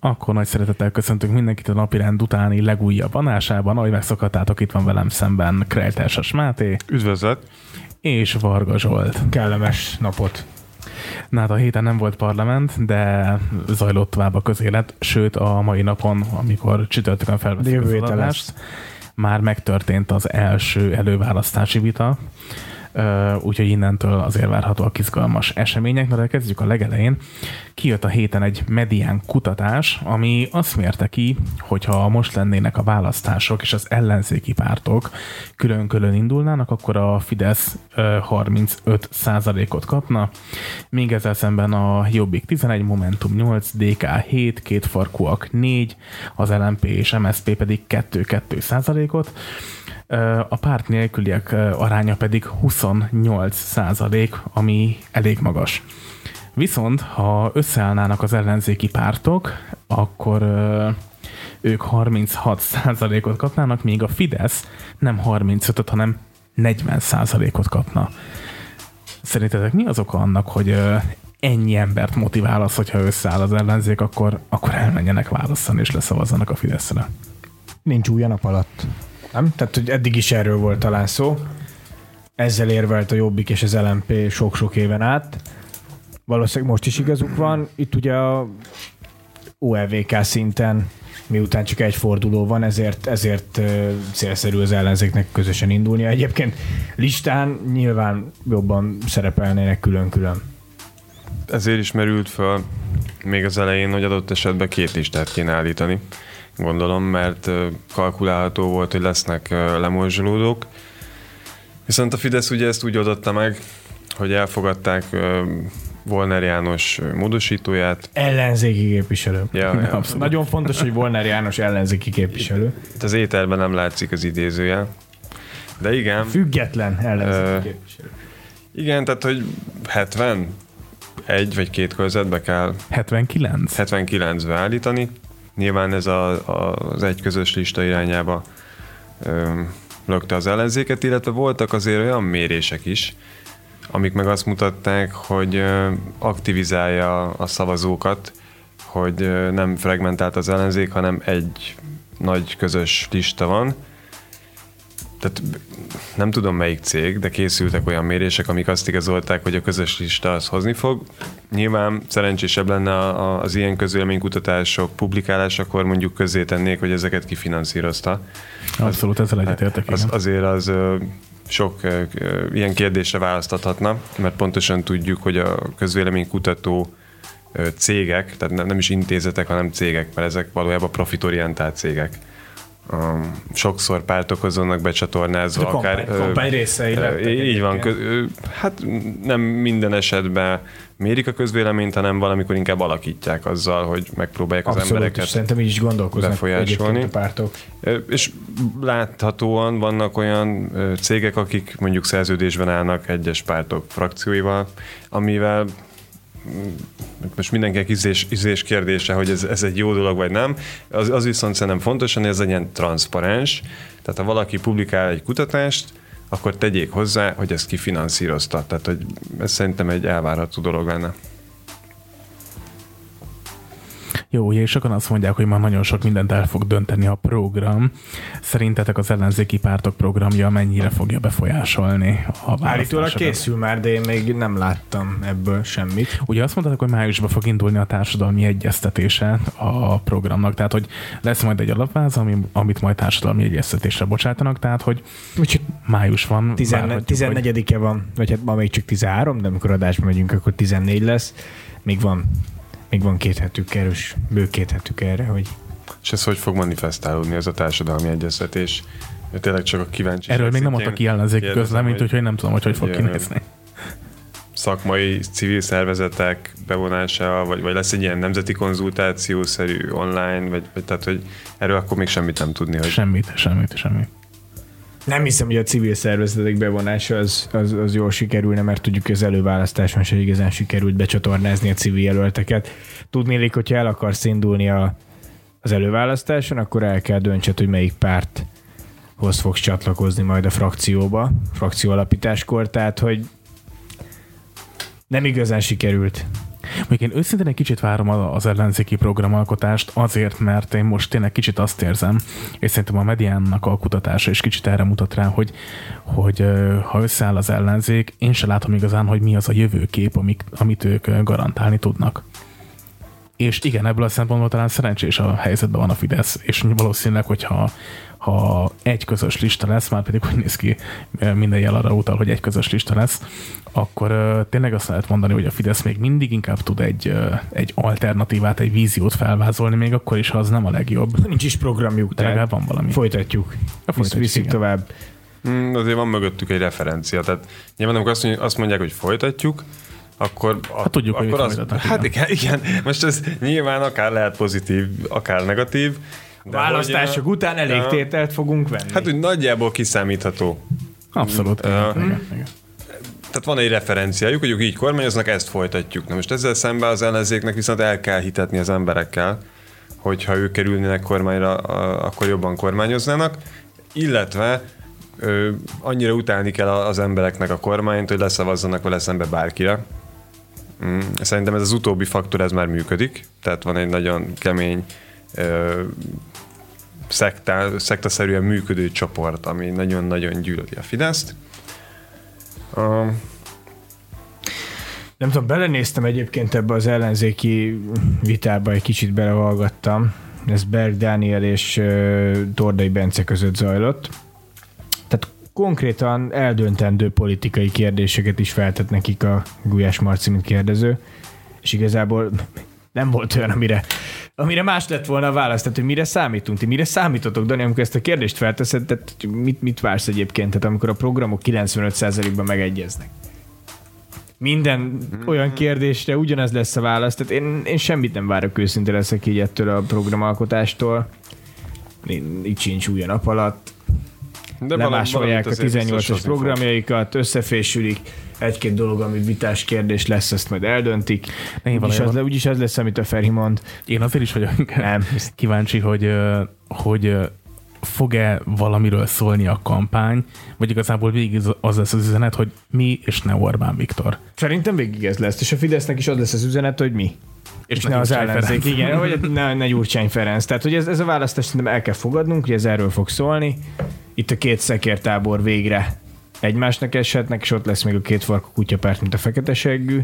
Akkor nagy szeretettel köszöntünk mindenkit a napirend utáni legújabb vanásában, ahogy megszokhattátok, itt van velem szemben Krejtársas Máté. Üdvözlet! És Varga Zsolt. Kellemes napot! Na hát a héten nem volt parlament, de zajlott tovább a közélet, sőt a mai napon, amikor csütörtökön felveszünk az adást, már megtörtént az első előválasztási vita, úgyhogy innentől azért várhatóak izgalmas események. Na de kezdjük a legelején. Kijött a héten egy medián kutatás, ami azt mérte ki, hogyha most lennének a választások és az ellenzéki pártok külön-külön indulnának, akkor a Fidesz 35 ot kapna, még ezzel szemben a Jobbik 11, Momentum 8, DK 7, két farkúak 4, az LMP és MSP pedig 2-2 százalékot a párt nélküliek aránya pedig 28 százalék, ami elég magas. Viszont, ha összeállnának az ellenzéki pártok, akkor ők 36 százalékot kapnának, míg a Fidesz nem 35-öt, hanem 40 százalékot kapna. Szerintetek mi az oka annak, hogy ennyi embert motivál az, hogyha összeáll az ellenzék, akkor, akkor elmenjenek választani és leszavazzanak a Fideszre? Nincs új nap alatt. Nem? Tehát, hogy eddig is erről volt talán szó. Ezzel érvelt a Jobbik és az LMP sok-sok éven át. Valószínűleg most is igazuk van. Itt ugye a OLVK szinten miután csak egy forduló van, ezért, ezért célszerű az ellenzéknek közösen indulnia. Egyébként listán nyilván jobban szerepelnének külön-külön. Ezért is merült fel még az elején, hogy adott esetben két listát kéne állítani gondolom, mert kalkulálható volt, hogy lesznek lemorzsolódók. Viszont a Fidesz ugye ezt úgy adotta meg, hogy elfogadták Volner János módosítóját. Ellenzéki képviselő. Ja, ja. Nagyon fontos, hogy Volner János ellenzéki képviselő. Itt az ételben nem látszik az idézője. De igen. Független ellenzéki uh, képviselő. Igen, tehát hogy 70 egy vagy két körzetbe kell 79 79-be állítani. Nyilván ez a, a, az egy közös lista irányába ö, lökte az ellenzéket, illetve voltak azért olyan mérések is, amik meg azt mutatták, hogy ö, aktivizálja a szavazókat, hogy ö, nem fragmentált az ellenzék, hanem egy nagy közös lista van, tehát nem tudom melyik cég, de készültek olyan mérések, amik azt igazolták, hogy a közös lista az hozni fog. Nyilván szerencsésebb lenne az ilyen közélménykutatások publikálásakor mondjuk közzé tennék, hogy ezeket kifinanszírozta. Abszolút, ezzel egyetértek. Az, azért az sok ilyen kérdésre választathatna, mert pontosan tudjuk, hogy a közvéleménykutató cégek, tehát nem is intézetek, hanem cégek, mert ezek valójában profitorientált cégek um, sokszor pártokhoz vannak becsatornázva. A akár, kampány részei uh, Így van. Kö, hát nem minden esetben mérik a közvéleményt, hanem valamikor inkább alakítják azzal, hogy megpróbálják Abszolút, az embereket szerintem így is gondolkoznak befolyásolni. a pártok. És láthatóan vannak olyan cégek, akik mondjuk szerződésben állnak egyes pártok frakcióival, amivel most mindenkinek ízés, ízés kérdése, hogy ez, ez egy jó dolog vagy nem, az, az viszont szerintem fontos, hogy ez legyen transzparens, tehát ha valaki publikál egy kutatást, akkor tegyék hozzá, hogy ezt kifinanszírozta. Tehát, hogy ez szerintem egy elvárható dolog lenne. Jó, ugye, és sokan azt mondják, hogy már nagyon sok mindent el fog dönteni a program. Szerintetek az ellenzéki pártok programja mennyire fogja befolyásolni a Állítólag készül már, de én még nem láttam ebből semmit. Ugye azt mondták, hogy májusban fog indulni a társadalmi egyeztetése a programnak, tehát hogy lesz majd egy alapváz, ami, amit majd társadalmi egyeztetésre bocsátanak, tehát hogy Úgyhogy május van. 14-e van, vagy hát ma még csak 13, de amikor adásba megyünk, akkor 14 lesz. Még van még van két hetük erős, bő két hetük erre, hogy... És ez hogy fog manifestálódni, ez a társadalmi egyeztetés? Tényleg csak a kíváncsi. Erről még nem adtak ki ellenzéki közleményt, úgyhogy nem tudom, hogy hogy fog kinézni. Szakmai civil szervezetek bevonása, vagy, vagy lesz egy ilyen nemzeti konzultációszerű online, vagy, vagy tehát, hogy erről akkor még semmit nem tudni. Hogy... Semmit, semmit, semmit. Nem hiszem, hogy a civil szervezetek bevonása az, az, az jól sikerülne, mert tudjuk, hogy az előválasztáson se igazán sikerült becsatornázni a civil jelölteket. Tudnélik, hogyha el akarsz indulni a, az előválasztáson, akkor el kell döntsed, hogy melyik párthoz fogsz csatlakozni majd a frakcióba, frakció alapításkor, tehát hogy nem igazán sikerült. Még én őszintén egy kicsit várom az ellenzéki programalkotást azért, mert én most tényleg kicsit azt érzem, és szerintem a mediánnak a kutatása is kicsit erre mutat rá, hogy, hogy ha összeáll az ellenzék, én se látom igazán, hogy mi az a jövőkép, amik, amit ők garantálni tudnak. És igen, ebből a szempontból talán szerencsés a helyzetben van a Fidesz, és valószínűleg, hogyha ha egy közös lista lesz, már pedig úgy néz ki, minden jel arra utal, hogy egy közös lista lesz, akkor tényleg azt lehet mondani, hogy a Fidesz még mindig inkább tud egy, egy alternatívát, egy víziót felvázolni, még akkor is, ha az nem a legjobb. Nincs is programjuk, de legalább van valami. Folytatjuk. A folytatjuk viszik tovább. Mm, azért van mögöttük egy referencia. Tehát nyilván amikor azt mondják, azt mondják hogy folytatjuk, akkor, hát tudjuk, akkor hogy az, Hát igen, igen, most ez nyilván akár lehet pozitív, akár negatív, de Választások hogy, után elég tételt fogunk venni. Hát úgy nagyjából kiszámítható. Abszolút. Uh, igen, igen, igen. Tehát van egy referenciájuk, hogy ők így kormányoznak, ezt folytatjuk. Na most ezzel szemben az ellenzéknek viszont el kell hitetni az emberekkel, hogyha ők kerülnének kormányra, akkor jobban kormányoznának, illetve ö, annyira utálni kell az embereknek a kormányt, hogy leszavazzanak vele szembe bárkire. Mm, szerintem ez az utóbbi faktor, ez már működik, tehát van egy nagyon kemény szektá, szektaszerűen működő csoport, ami nagyon-nagyon gyűlöli a Fideszt. Uh, nem tudom, belenéztem egyébként ebbe az ellenzéki vitába, egy kicsit belehallgattam. Ez Berg Dániel és Tordai Bence között zajlott. Tehát konkrétan eldöntendő politikai kérdéseket is feltett nekik a Gulyás Marci, mint kérdező, és igazából nem volt olyan, amire amire más lett volna a válasz, tehát hogy mire számítunk, ti mire számítotok, Dani, amikor ezt a kérdést felteszed, tehát mit, mit vársz egyébként, tehát amikor a programok 95%-ban megegyeznek? Minden olyan kérdésre ugyanez lesz a válasz, tehát én, én semmit nem várok őszintén leszek így ettől a programalkotástól. Így sincs új a nap alatt. De lemásolják a 18-as programjaikat, összefésülik, egy-két dolog, ami vitás kérdés lesz, ezt majd eldöntik. Én úgyis, az, úgyis az lesz, amit a Feri mond. Én azért is vagyok Nem. kíváncsi, hogy, hogy fog-e valamiről szólni a kampány, vagy igazából végig az lesz az üzenet, hogy mi és ne Orbán Viktor. Szerintem végig ez lesz, és a Fidesznek is az lesz az üzenet, hogy mi. És, és ne az ellenzék, igen, vagy ne, ne Gyurcsány Ferenc. Tehát, hogy ez, ez a választás szerintem el kell fogadnunk, hogy ez erről fog szólni. Itt a két szekértábor végre egymásnak eshetnek, és ott lesz még a két farkú kutyapárt, mint a fekete seggű.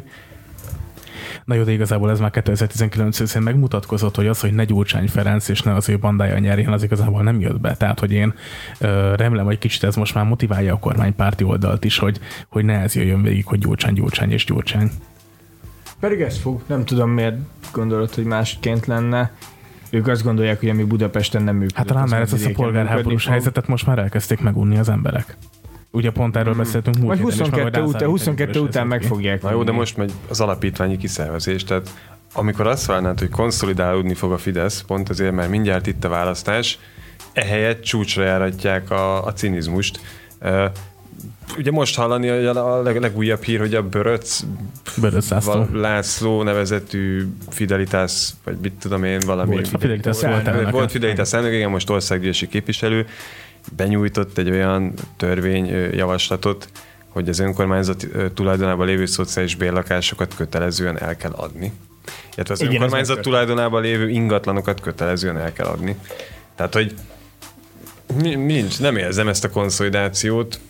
Na jó, de igazából ez már 2019 őszén megmutatkozott, hogy az, hogy ne Gyurcsány Ferenc és ne az ő bandája nyerjen, az igazából nem jött be. Tehát, hogy én remélem, hogy kicsit ez most már motiválja a kormánypárti oldalt is, hogy, hogy ne ez jöjjön végig, hogy Gyurcsány, Gyurcsány és Gyurcsány. Pedig ez fog. Nem tudom, miért gondolod, hogy másként lenne. Ők azt gondolják, hogy ami Budapesten nem működik. Hát talán mert ez a polgárháborús helyzetet most már elkezdték megunni az emberek. Ugye pont erről hmm. beszéltünk múlt Vagy 22, is, után, 22 után meg fogják. Na jó, de most megy az alapítványi kiszervezés, tehát amikor azt várnád, hogy konszolidálódni fog a Fidesz, pont azért, mert mindjárt itt a választás, ehelyett csúcsra járatják a, a cinizmust. Uh, ugye most hallani a leg, legújabb hír, hogy a Böröc, Böröc László. László nevezetű Fidelitás, vagy mit tudom én, valami. Volt Fidelitás volt, volt Fidelitás elnök, igen, most országgyűlési képviselő, benyújtott egy olyan törvényjavaslatot, hogy az önkormányzat tulajdonában lévő szociális bérlakásokat kötelezően el kell adni. Illetve az Igen, önkormányzat tulajdonában lévő ingatlanokat kötelezően el kell adni. Tehát, hogy nincs, nem érzem ezt a konszolidációt,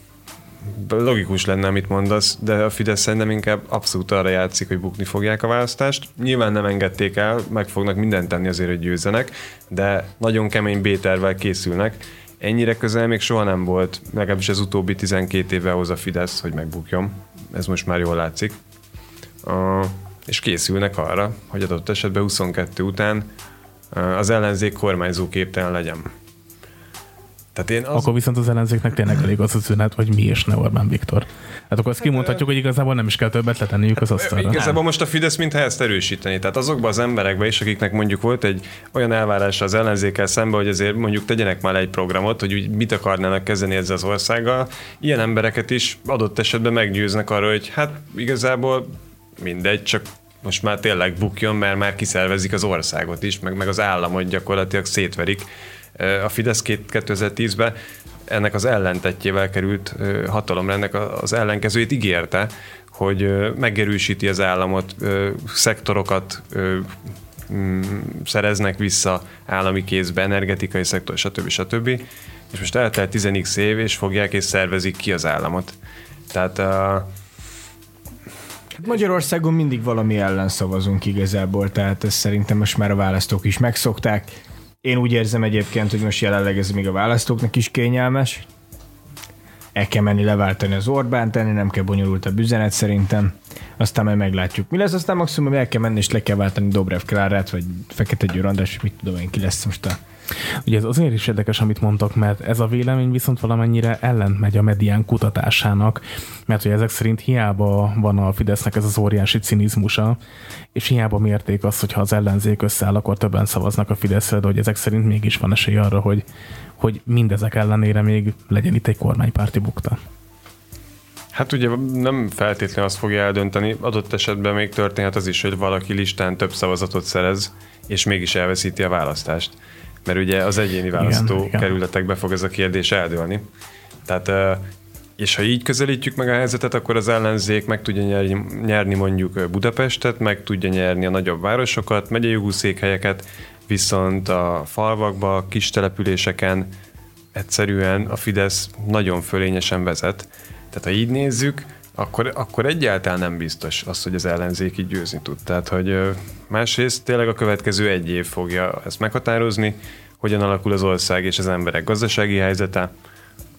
logikus lenne, amit mondasz, de a Fidesz szerintem inkább abszolút arra játszik, hogy bukni fogják a választást. Nyilván nem engedték el, meg fognak mindent tenni azért, hogy győzzenek, de nagyon kemény B-tervvel készülnek, ennyire közel még soha nem volt, legalábbis az utóbbi 12 éve hoz a Fidesz, hogy megbukjon. Ez most már jól látszik. Uh, és készülnek arra, hogy adott esetben 22 után az ellenzék kormányzó képtelen legyen. Tehát én az... Akkor viszont az ellenzéknek tényleg elég az az üzenet, hogy mi és ne Orbán Viktor. Hát akkor azt kimondhatjuk, hogy igazából nem is kell többet letenniük az asztalra. Igazából most a Fidesz mintha ezt erősíteni. Tehát azokban az emberekben is, akiknek mondjuk volt egy olyan elvárása az ellenzékkel szemben, hogy azért mondjuk tegyenek már egy programot, hogy úgy mit akarnának kezdeni ezzel az országgal, ilyen embereket is adott esetben meggyőznek arra, hogy hát igazából mindegy, csak most már tényleg bukjon, mert már kiszervezik az országot is, meg, meg az államot gyakorlatilag szétverik a Fidesz 2010-ben ennek az ellentetjével került hatalomra, ennek az ellenkezőjét ígérte, hogy megerősíti az államot, szektorokat mm, szereznek vissza állami kézbe, energetikai szektor, stb. stb. És most eltelt 10 év, és fogják és szervezik ki az államot. Tehát uh, Magyarországon mindig valami ellen szavazunk igazából, tehát ezt szerintem most már a választók is megszokták. Én úgy érzem egyébként, hogy most jelenleg ez még a választóknak is kényelmes. El kell menni leváltani az Orbán tenni, nem kell bonyolultabb üzenet szerintem. Aztán majd meglátjuk. Mi lesz, aztán maximum el kell menni és le kell váltani Dobrev Klárát, vagy Fekete Győr András, mit tudom én, ki lesz most a Ugye ez azért is érdekes, amit mondtak, mert ez a vélemény viszont valamennyire ellent megy a medián kutatásának, mert hogy ezek szerint hiába van a Fidesznek ez az óriási cinizmusa, és hiába mérték azt, hogy ha az ellenzék összeáll, akkor többen szavaznak a Fideszre, de hogy ezek szerint mégis van esély arra, hogy, hogy mindezek ellenére még legyen itt egy kormánypárti bukta. Hát ugye nem feltétlenül azt fogja eldönteni, adott esetben még történhet az is, hogy valaki listán több szavazatot szerez, és mégis elveszíti a választást mert ugye az egyéni választókerületekbe fog ez a kérdés eldőlni. Tehát és ha így közelítjük meg a helyzetet, akkor az ellenzék meg tudja nyerni, nyerni mondjuk Budapestet, meg tudja nyerni a nagyobb városokat, megyei jogú székhelyeket, viszont a falvakba, kis településeken egyszerűen a Fidesz nagyon fölényesen vezet. Tehát ha így nézzük, akkor, akkor egyáltalán nem biztos az, hogy az ellenzék győzni tud. Tehát, hogy másrészt tényleg a következő egy év fogja ezt meghatározni, hogyan alakul az ország és az emberek gazdasági helyzete.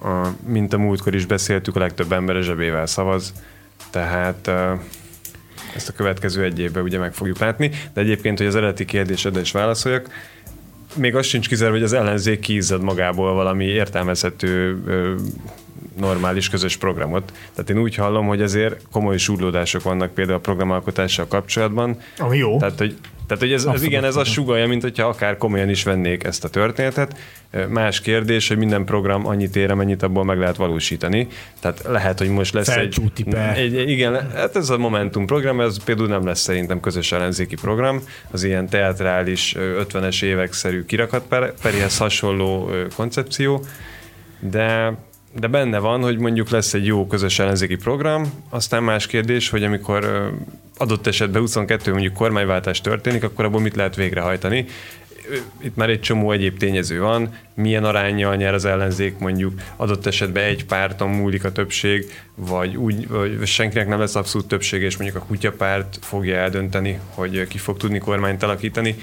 A, mint a múltkor is beszéltük, a legtöbb ember a zsebével szavaz, tehát ezt a következő egy évben ugye meg fogjuk látni. De egyébként, hogy az eredeti kérdésedre is válaszoljak, még az sincs kizárva, hogy az ellenzék kízzad magából valami értelmezhető normális közös programot. Tehát én úgy hallom, hogy azért komoly súrlódások vannak például a programalkotással kapcsolatban. Ami jó. Tehát, hogy tehát, hogy ez, ez igen, ez a sugalja, mint hogyha akár komolyan is vennék ezt a történetet. Más kérdés, hogy minden program annyit ér, amennyit abból meg lehet valósítani. Tehát lehet, hogy most lesz egy, egy, Igen, hát ez a Momentum program, ez például nem lesz szerintem közös ellenzéki program, az ilyen teatrális 50-es évek-szerű kirakat perihez hasonló koncepció, de de benne van, hogy mondjuk lesz egy jó közös ellenzéki program, aztán más kérdés, hogy amikor adott esetben 22 mondjuk kormányváltás történik, akkor abból mit lehet végrehajtani. Itt már egy csomó egyéb tényező van, milyen arányjal nyer az ellenzék, mondjuk adott esetben egy párton múlik a többség, vagy, úgy, vagy senkinek nem lesz abszolút többség, és mondjuk a kutyapárt fogja eldönteni, hogy ki fog tudni kormányt alakítani.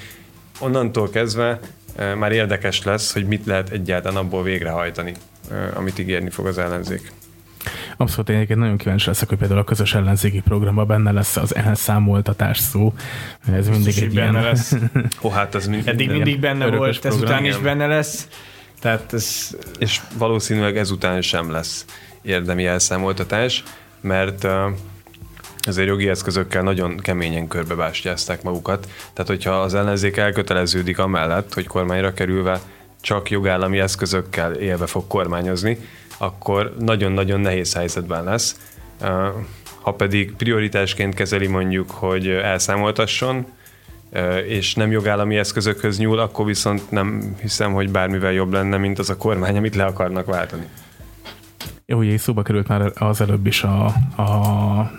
Onnantól kezdve már érdekes lesz, hogy mit lehet egyáltalán abból végrehajtani, amit ígérni fog az ellenzék. Abszolút én egyébként nagyon kíváncsi leszek, hogy például a közös ellenzéki programban benne lesz az elszámoltatás szó. Ez mindig egy benne ilyen... lesz. Ó, hát ez mind, Eddig mindig benne volt, ezután is benne lesz. Tehát ez... És valószínűleg ezután sem lesz érdemi elszámoltatás, mert azért jogi eszközökkel nagyon keményen körbebástyázták magukat. Tehát, hogyha az ellenzék elköteleződik amellett, hogy kormányra kerülve csak jogállami eszközökkel élve fog kormányozni, akkor nagyon-nagyon nehéz helyzetben lesz. Ha pedig prioritásként kezeli mondjuk, hogy elszámoltasson, és nem jogállami eszközökhöz nyúl, akkor viszont nem hiszem, hogy bármivel jobb lenne, mint az a kormány, amit le akarnak váltani. Jó, ugye szóba került már az előbb is a, a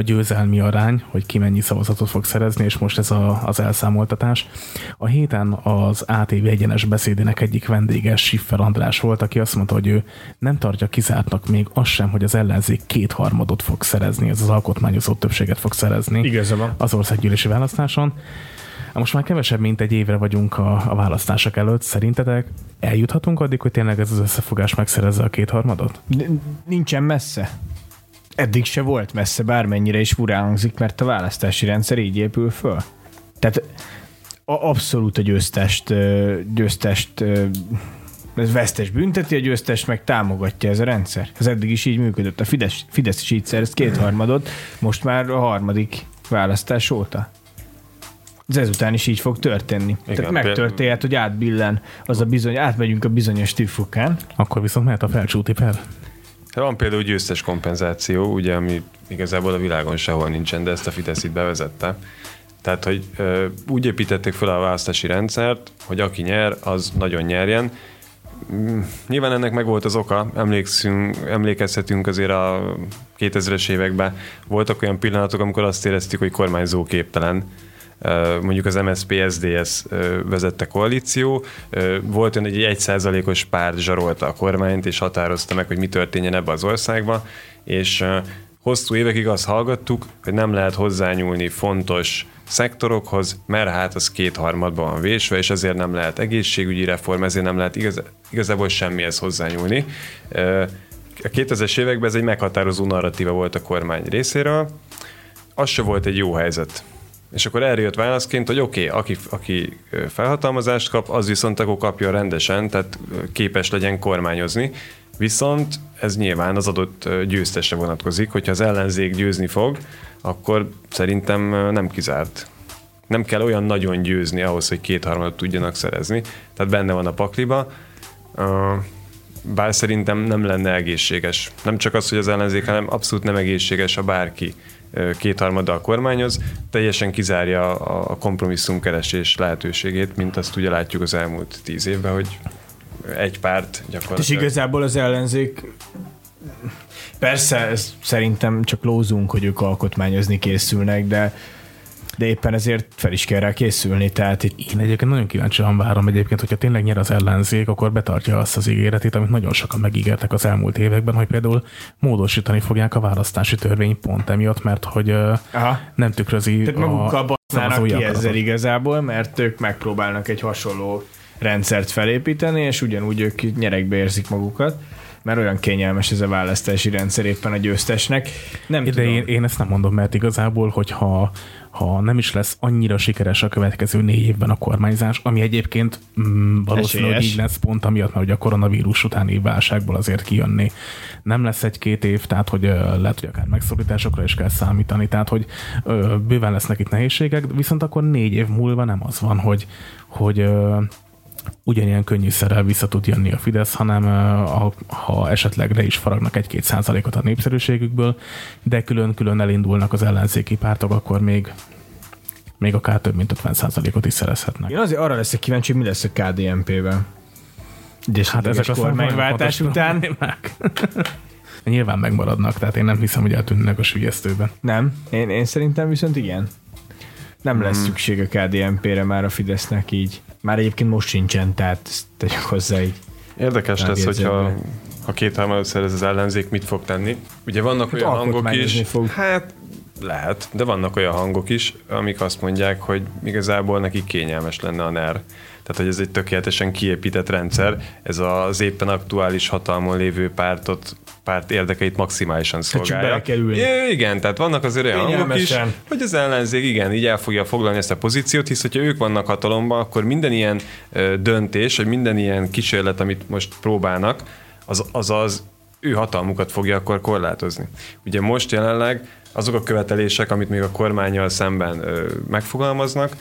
a győzelmi arány, hogy ki mennyi szavazatot fog szerezni, és most ez a, az elszámoltatás. A héten az ATV egyenes beszédének egyik vendége Siffer András volt, aki azt mondta, hogy ő nem tartja kizártnak még azt sem, hogy az ellenzék kétharmadot fog szerezni, ez az alkotmányozó többséget fog szerezni Igazából. az országgyűlési választáson. Most már kevesebb, mint egy évre vagyunk a, a választások előtt. Szerintetek eljuthatunk addig, hogy tényleg ez az összefogás megszerezze a kétharmadot? Nincsen messze eddig se volt messze, bármennyire is furán hangzik, mert a választási rendszer így épül föl. Tehát abszolút a győztest, győztest ez vesztes bünteti, a győztest meg támogatja ez a rendszer. Ez eddig is így működött. A Fidesz, Fidesz is így szerez kétharmadot, most már a harmadik választás óta. Ez ezután is így fog történni. Igen, Tehát megtörténhet, hogy átbillen az a bizony, átmegyünk a bizonyos tűfokán. Akkor viszont mehet a felcsúti per. Van például győztes kompenzáció, ugye, ami igazából a világon sehol nincsen, de ezt a Fidesz itt bevezette. Tehát, hogy ö, úgy építették fel a választási rendszert, hogy aki nyer, az nagyon nyerjen. mm, nyilván ennek meg volt az oka, emlékszünk, emlékezhetünk azért a 2000-es években. Voltak olyan pillanatok, amikor azt éreztük, hogy kormányzó képtelen mondjuk az MSZP SZDSZ vezette koalíció, volt olyan, hogy egy 1%-os párt zsarolta a kormányt, és határozta meg, hogy mi történjen ebbe az országba, és hosszú évekig azt hallgattuk, hogy nem lehet hozzányúlni fontos szektorokhoz, mert hát az kétharmadban van vésve, és ezért nem lehet egészségügyi reform, ezért nem lehet igaz, igazából semmihez hozzányúlni. A 2000-es években ez egy meghatározó narratíva volt a kormány részéről, az se volt egy jó helyzet. És akkor erre jött válaszként, hogy oké, okay, aki, aki felhatalmazást kap, az viszont akkor kapja rendesen, tehát képes legyen kormányozni. Viszont ez nyilván az adott győztesre vonatkozik, hogyha az ellenzék győzni fog, akkor szerintem nem kizárt. Nem kell olyan nagyon győzni ahhoz, hogy kétharmadot tudjanak szerezni. Tehát benne van a pakliba. Bár szerintem nem lenne egészséges. Nem csak az, hogy az ellenzék, hanem abszolút nem egészséges, ha bárki kétharmaddal kormányoz, teljesen kizárja a kompromisszumkeresés lehetőségét, mint azt ugye látjuk az elmúlt tíz évben, hogy egy párt gyakorlatilag. És igazából az ellenzék persze ez szerintem csak lózunk, hogy ők alkotmányozni készülnek, de de éppen ezért fel is kell rá készülni. Tehát itt... Én egyébként nagyon kíváncsian várom egyébként, hogyha tényleg nyer az ellenzék, akkor betartja azt az ígéretét, amit nagyon sokan megígértek az elmúlt években, hogy például módosítani fogják a választási törvény pont emiatt, mert hogy Aha. nem tükrözi Tehát magukkal a ki ezzel igazából, mert ők megpróbálnak egy hasonló rendszert felépíteni, és ugyanúgy ők nyerekbe érzik magukat mert olyan kényelmes ez a választási rendszer éppen a győztesnek. Nem De tudom. Én, én ezt nem mondom, mert igazából, hogyha ha nem is lesz annyira sikeres a következő négy évben a kormányzás, ami egyébként mm, valószínűleg így lesz pont amiatt, mert ugye a koronavírus utáni válságból azért kijönni. Nem lesz egy-két év, tehát hogy lehet, hogy akár megszorításokra is kell számítani, tehát hogy ö, bőven lesznek itt nehézségek, viszont akkor négy év múlva nem az van, hogy, hogy ö, ugyanilyen könnyűszerrel vissza tud jönni a Fidesz, hanem ha esetleg le is faragnak egy-két százalékot a népszerűségükből, de külön-külön elindulnak az ellenzéki pártok, akkor még még akár több mint 50 százalékot is szerezhetnek. Én azért arra leszek kíváncsi, mi lesz a KDNP-ben. Hát ezek a kormányváltás után... Nyilván megmaradnak, tehát én nem hiszem, hogy eltűnnek a sügyesztőben. Nem, én, én szerintem viszont igen. Nem lesz hmm. szükség a KDNP-re már a Fidesznek így. Már egyébként most sincsen, tehát ezt tegyük hozzá így. Érdekes lesz, hogyha ha két harmadot szerez az ellenzék, mit fog tenni. Ugye vannak hát olyan hangok is, fog. hát lehet, de vannak olyan hangok is, amik azt mondják, hogy igazából neki kényelmes lenne a NER. Tehát, hogy ez egy tökéletesen kiépített rendszer, ez az éppen aktuális hatalmon lévő pártot párt érdekeit maximálisan szolgálja. É, igen, tehát vannak azért olyan hangok is, hogy az ellenzék igen, így el fogja foglalni ezt a pozíciót, hisz hogyha ők vannak hatalomban, akkor minden ilyen ö, döntés, vagy minden ilyen kísérlet, amit most próbálnak, az, az az ő hatalmukat fogja akkor korlátozni. Ugye most jelenleg azok a követelések, amit még a kormányjal szemben ö, megfogalmaznak,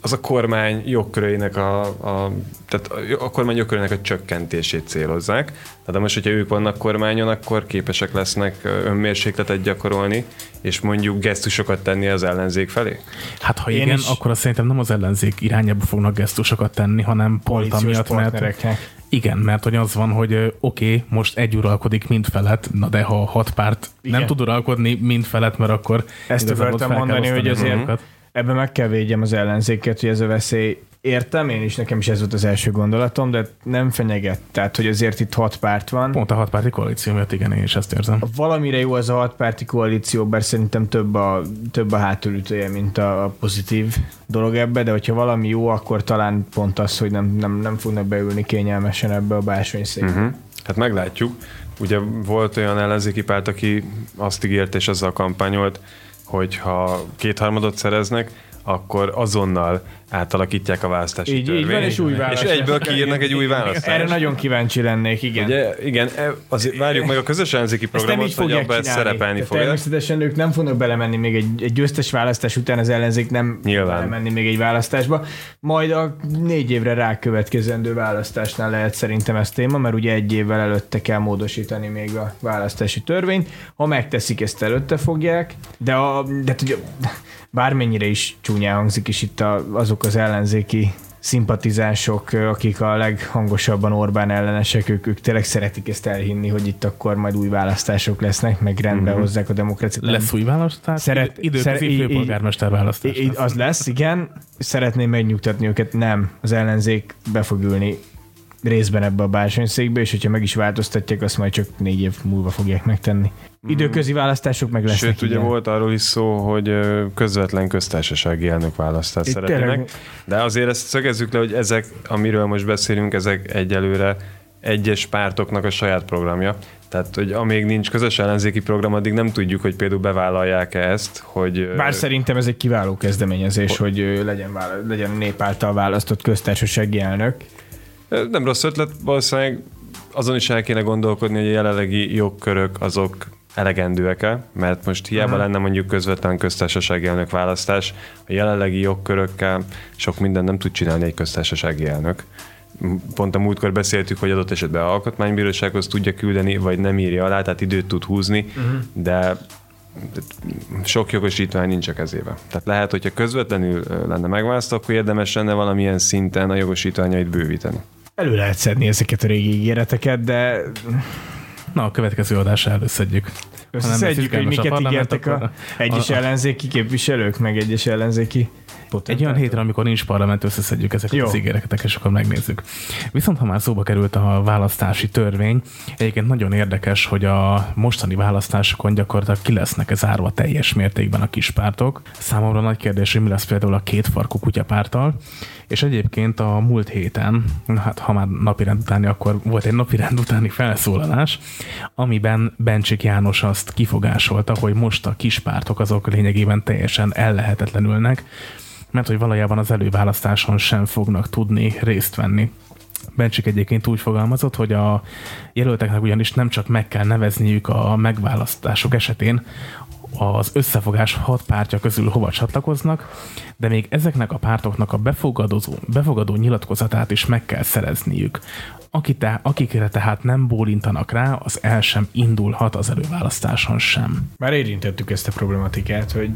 az a kormány jogköreinek a, a, tehát a kormány jogköreinek a csökkentését célozzák. Tehát most, hogyha ők vannak kormányon, akkor képesek lesznek önmérsékletet gyakorolni, és mondjuk gesztusokat tenni az ellenzék felé? Hát ha Én igen, is... akkor azt szerintem nem az ellenzék irányába fognak gesztusokat tenni, hanem pont amiatt, mert igen, mert hogy az van, hogy oké, okay, most egy uralkodik mind felett, na de ha hat párt igen. nem tud uralkodni mind felett, mert akkor ezt akartam mondani, hogy azért ebben meg kell védjem az ellenzéket, hogy ez a veszély Értem, én is, nekem is ez volt az első gondolatom, de nem fenyeget. Tehát, hogy azért itt hat párt van. Pont a hat párti koalíció miatt, igen, én is ezt érzem. Valamire jó az a hat párti koalíció, bár szerintem több a, több a hátulütője, mint a pozitív dolog ebbe, de hogyha valami jó, akkor talán pont az, hogy nem, nem, nem fognak beülni kényelmesen ebbe a bársonyszékbe. Uh-huh. Hát meglátjuk. Ugye volt olyan ellenzéki párt, aki azt ígért és azzal kampányolt, hogy ha kétharmadot szereznek, akkor azonnal átalakítják a választási így, törvényt. Így van, és új választás. És egyből kiírnak egy új választást. Erre nagyon kíváncsi lennék, igen. Ugye, igen, e, azért várjuk meg a közös ellenzéki programot, hogy abban szerepelni fog. Természetesen ők nem fognak belemenni még egy, egy győztes választás után, az ellenzék nem Nyilván. belemenni még egy választásba. Majd a négy évre rákövetkezendő választásnál lehet szerintem ez téma, mert ugye egy évvel előtte kell módosítani még a választási törvényt. Ha megteszik, ezt előtte fogják, de, a, de tudja, bármennyire is csúnyán hangzik, és itt a, azok az ellenzéki szimpatizánsok, akik a leghangosabban Orbán ellenesek, ők, ők tényleg szeretik ezt elhinni, hogy itt akkor majd új választások lesznek, meg rendbe mm-hmm. hozzák a demokráciát. Lesz új választás? Szeret, időközi főpolgármester választás. Lesz. Az lesz, igen. Szeretném megnyugtatni őket, nem. Az ellenzék be fog ülni részben ebbe a bársonyszékbe, és hogyha meg is változtatják, azt majd csak négy év múlva fogják megtenni. Mhm. Időközi választások meg lesznek. Sőt, ugye volt arról is szó, hogy közvetlen köztársasági elnök választást szeretnének. Tényleg... De azért ezt szögezzük le, hogy ezek, amiről most beszélünk, ezek egyelőre egyes pártoknak a saját programja. Tehát, hogy amíg nincs közös ellenzéki program, addig nem tudjuk, hogy például bevállalják-e ezt, hogy... Bár szerintem ez egy kiváló kezdeményezés, hogy, hogy legyen, legyen nép által választott köztársasági elnök. Nem rossz ötlet, valószínűleg azon is el kéne gondolkodni, hogy a jelenlegi jogkörök azok elegendőek-e, mert most hiába uh-huh. lenne mondjuk közvetlen köztársasági elnök választás, a jelenlegi jogkörökkel sok minden nem tud csinálni egy köztársasági elnök. Pont a múltkor beszéltük, hogy adott esetben a alkotmánybírósághoz tudja küldeni, vagy nem írja alá, tehát időt tud húzni, uh-huh. de sok jogosítvány nincs a kezébe. Tehát lehet, hogyha közvetlenül lenne megválasztva, akkor érdemes lenne valamilyen szinten a jogosítványait bővíteni. Elő lehet szedni ezeket a régi ígéreteket, de... Na, a következő adásra előszedjük. Összeszedjük, hogy miket ígértek a egyes ellenzéki képviselők, meg egyes ellenzéki Potentátor. Egy olyan hétre, amikor nincs parlament, összeszedjük ezeket Jó. az ígéreteket, és akkor megnézzük. Viszont ha már szóba került a választási törvény, egyébként nagyon érdekes, hogy a mostani választásokon gyakorlatilag ki lesznek zárva teljes mértékben a kispártok. Számomra nagy kérdés, hogy mi lesz például a két farkú kutyapártal, és egyébként a múlt héten, hát ha már napirend utáni, akkor volt egy napirend utáni felszólalás, amiben Bencsik János azt kifogásolta, hogy most a kispártok azok lényegében teljesen ellehetetlenülnek, mert hogy valójában az előválasztáson sem fognak tudni részt venni. Bencsik egyébként úgy fogalmazott, hogy a jelölteknek ugyanis nem csak meg kell nevezniük a megválasztások esetén, az összefogás hat pártja közül hova csatlakoznak, de még ezeknek a pártoknak a befogadó, befogadó nyilatkozatát is meg kell szerezniük. Akite, akikre tehát nem bólintanak rá, az el sem indulhat az előválasztáson sem. Már érintettük ezt a problematikát, hogy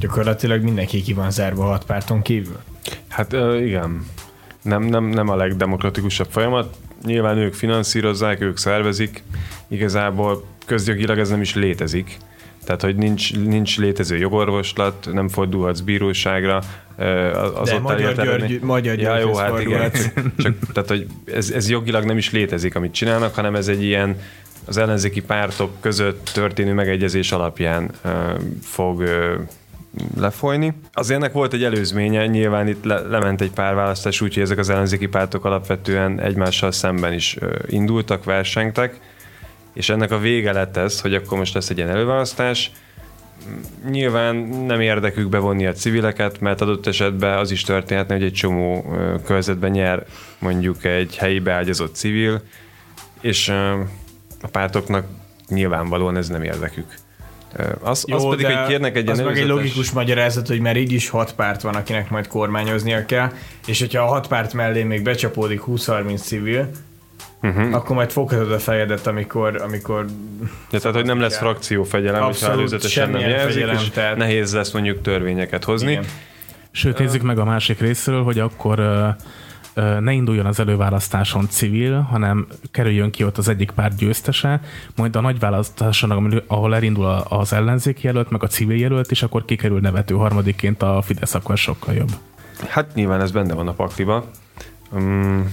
gyakorlatilag mindenki ki van zárva hat párton kívül. Hát igen, nem, nem, nem a legdemokratikusabb folyamat. Nyilván ők finanszírozzák, ők szervezik, igazából közjogilag ez nem is létezik. Tehát, hogy nincs, nincs létező jogorvoslat, nem fordulhatsz bíróságra. Az De ott Magyar György, Magyar György ja, jó, hát igen. Csak, tehát, hogy ez, ez jogilag nem is létezik, amit csinálnak, hanem ez egy ilyen az ellenzéki pártok között történő megegyezés alapján uh, fog uh, lefolyni. Azért ennek volt egy előzménye, nyilván itt le, lement egy pár választás, úgyhogy ezek az ellenzéki pártok alapvetően egymással szemben is uh, indultak, versengtek, és ennek a vége lett ez, hogy akkor most lesz egy ilyen előválasztás, nyilván nem érdekük bevonni a civileket, mert adott esetben az is történhetne, hogy egy csomó körzetben nyer mondjuk egy helyi beágyazott civil, és a pártoknak nyilvánvalóan ez nem érdekük. Az, Jó, az pedig, hogy kérnek egy az meg egy logikus magyarázat, hogy mert így is hat párt van, akinek majd kormányoznia kell, és hogyha a hat párt mellé még becsapódik 20-30 civil, uh-huh. akkor majd foghatod a fejedet, amikor... amikor ja, tehát, hogy nem lesz fegyelem, és előzetesen nem jelzik, fegyelem, és tehát... nehéz lesz mondjuk törvényeket hozni. Igen. Sőt, nézzük meg a másik részről, hogy akkor ne induljon az előválasztáson civil, hanem kerüljön ki ott az egyik párt győztese, majd a nagy választáson, ahol elindul az ellenzéki jelölt, meg a civil jelölt, és akkor kikerül nevető harmadikként a Fidesz, akkor sokkal jobb. Hát nyilván ez benne van a pakliba. Um,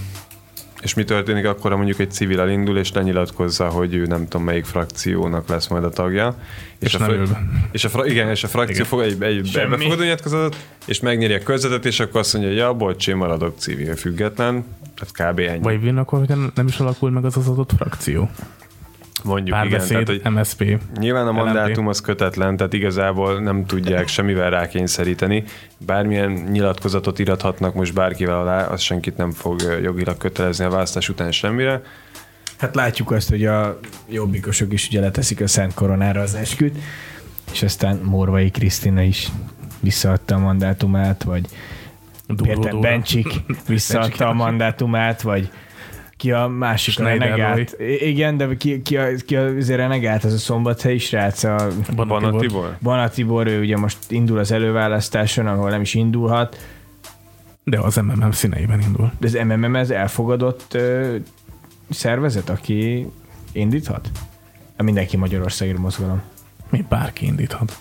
és mi történik akkor, ha mondjuk egy civil elindul, és lenyilatkozza, hogy ő nem tudom melyik frakciónak lesz majd a tagja. És, és, a, fra- és, a, fra- igen, és a frakció igen. fog egy, egy befogadó nyilatkozatot, és megnyeri a körzetet, és akkor azt mondja, hogy ja, bocs, én maradok civil független. Tehát kb. ennyi. Vagy akkor, hogy nem is alakul meg az az adott frakció. Mondjuk Párbeszéd, igen, tehát, hogy MSP. Nyilván a mandátum az kötetlen, tehát igazából nem tudják semmivel rákényszeríteni. Bármilyen nyilatkozatot irathatnak most bárkivel alá, az senkit nem fog jogilag kötelezni a választás után semmire. Hát látjuk azt, hogy a jobbikosok is ugye leteszik a Szent Koronára az esküt, és aztán Morvai Krisztina is visszaadta a mandátumát, vagy Péter Bencsik visszaadta a mandátumát, vagy ki a másik a renegált. Igen, de ki, ki, a, ki a, azért renegált az a szombathelyi srác, a Banatibor. Banatibor, ő ugye most indul az előválasztáson, ahol nem is indulhat. De az MMM színeiben indul. De az MMM ez elfogadott ö, szervezet, aki indíthat? A mindenki Magyarországért mozgalom. Mi bárki indíthat.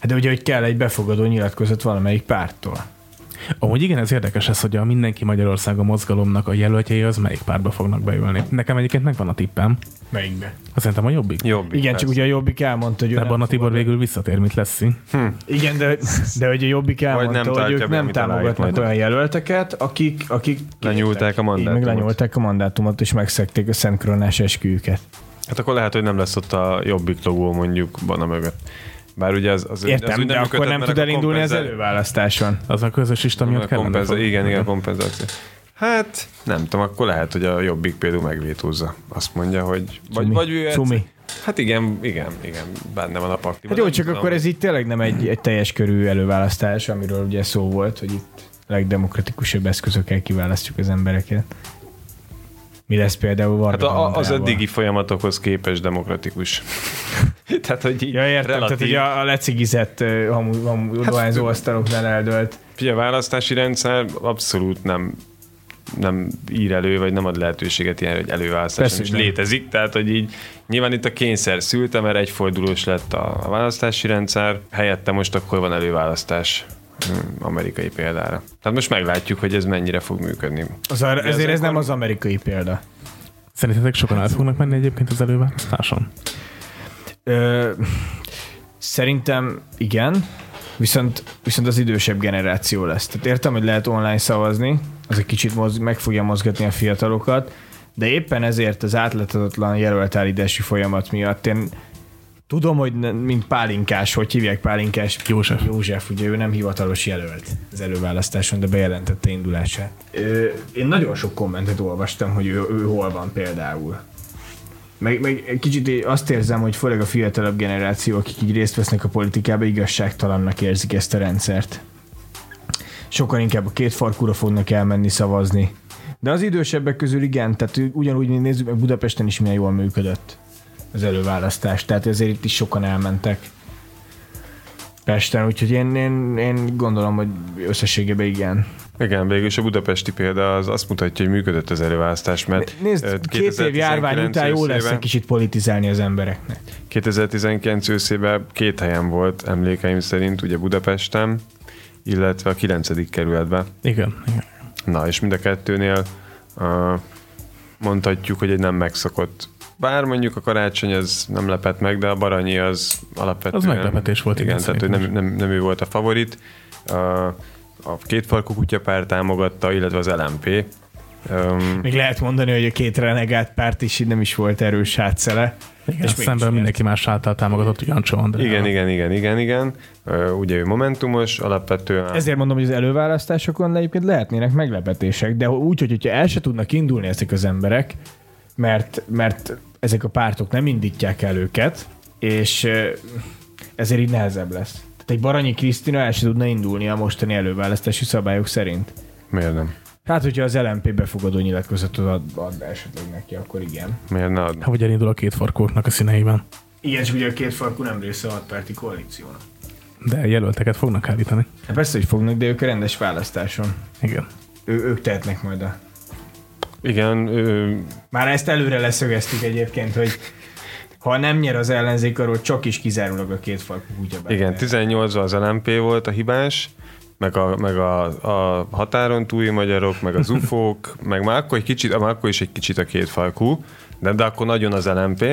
Hát de ugye, hogy kell egy befogadó nyilatkozat valamelyik párttól. Ahogy igen, ez érdekes ez, hogy a Mindenki Magyarország a mozgalomnak a jelöltjei az melyik pártba fognak beülni. Nekem egyébként megvan a tippem. Melyikbe? Azt szerintem a jobbik. Jobbik, Igen, persze. csak ugye a Jobbik elmondta, hogy nem Barna Tibor végül visszatér, mint lesz. Igen, de, de hogy a Jobbik elmondta, nem hogy ők nem támogatnak olyan jelölteket, akik, akik Lenyúlták a Így mandátumot. meg lenyúlták a mandátumot, és megszekték a Szent Koronás esküjüket. Hát akkor lehet, hogy nem lesz ott a jobbik logó mondjuk Bana mögött. Bár ugye az, az, Értem, az úgy de akkor nem tud elindulni az előválasztáson. Az a közös lista miatt a kellene. kompenza- fog- igen, igen, kompenzáció. Hát, nem tudom, akkor lehet, hogy a jobbik például megvétózza. Azt mondja, hogy... Vagy, Cumi. vagy ő Cumi. Hát igen, igen, igen, benne van a pakliban. Hát jó, csak tudom. akkor ez így tényleg nem egy, egy teljes körű előválasztás, amiről ugye szó volt, hogy itt legdemokratikusabb eszközökkel kiválasztjuk az embereket. Mi lesz például Varga Hát a, az eddigi folyamatokhoz képes demokratikus. tehát, hogy így Ja, értem, relatív. tehát hogy a, a lecigizett uh, hamu, hamu dohányzó asztaloknál eldölt. Ugye a választási rendszer abszolút nem nem ír elő, vagy nem ad lehetőséget ilyen, hogy előválasztás is létezik. Tehát, hogy így nyilván itt a kényszer szülte, mert egyfordulós lett a, a választási rendszer, helyette most akkor van előválasztás amerikai példára. Tehát most meglátjuk, hogy ez mennyire fog működni. Az a, ezért ez akkor- nem az amerikai példa. Szerintetek sokan el fognak menni egyébként az előválasztáson? Ö, szerintem igen, viszont, viszont az idősebb generáció lesz. Tehát értem, hogy lehet online szavazni, az egy kicsit moz, meg fogja mozgatni a fiatalokat, de éppen ezért az átláthatatlan jelöltállítási folyamat miatt én tudom, hogy ne- mint pálinkás, hogy hívják pálinkás? József. József, ugye ő nem hivatalos jelölt az előválasztáson, de bejelentette indulását. Ö, én nagyon sok kommentet olvastam, hogy ő, ő hol van például. Meg, meg egy kicsit azt érzem, hogy főleg a fiatalabb generáció, akik így részt vesznek a politikába, igazságtalannak érzik ezt a rendszert. Sokan inkább a két farkúra fognak elmenni szavazni. De az idősebbek közül igen, tehát ugyanúgy nézzük meg Budapesten is milyen jól működött az előválasztás, tehát ezért itt is sokan elmentek Pesten, úgyhogy én, én, én gondolom, hogy összességében igen. Igen, végül is a budapesti példa az azt mutatja, hogy működött az előválasztás, mert Nézd, két év járvány 2019 után jó lesz egy kicsit politizálni az embereknek. 2019 őszében két helyen volt emlékeim szerint, ugye Budapesten, illetve a 9. kerületben. Igen, igen. Na, és mind a kettőnél uh, mondhatjuk, hogy egy nem megszokott. Bár mondjuk a karácsony az nem lepett meg, de a Baranyi az alapvetően... Az meglepetés volt, Igen, igen, tehát hogy nem, nem, nem ő volt a favorit. Uh, a kétfarkú kutyapár támogatta, illetve az LMP. Um, Még lehet mondani, hogy a két renegált párt is nem is volt erős hátszele. igen És szemben mindenki más által támogatott Jancsó András. igen, igen, igen, igen, igen. Uh, ugye ő momentumos, alapvetően... Ezért mondom, hogy az előválasztásokon egyébként lehetnének meglepetések, de úgy, hogy hogyha el se tudnak indulni ezek az emberek, mert, mert ezek a pártok nem indítják el őket, és ezért így nehezebb lesz. Tehát egy Baranyi Krisztina el se tudna indulni a mostani előválasztási szabályok szerint. Miért nem? Hát, hogyha az LMP befogadó nyilatkozatot ad, ad esetleg neki, akkor igen. Miért ne adna? Hogy elindul a két farkóknak a színeiben. Igen, és ugye a két farkú nem része a hatpárti koalíciónak. De jelölteket fognak állítani. Hát persze, hogy fognak, de ők a rendes választáson. Igen. Ő, ők tehetnek majd a... Igen, ő, Már ezt előre leszögeztük egyébként, hogy ha nem nyer az ellenzék, arról csak is kizárólag a két farkú kutya Igen, bemehet. 18 az LMP volt a hibás, meg a, meg a, a határon túli magyarok, meg az ufók, meg már akkor, egy kicsit, már akkor is egy kicsit a két falkú, de, de akkor nagyon az LMP.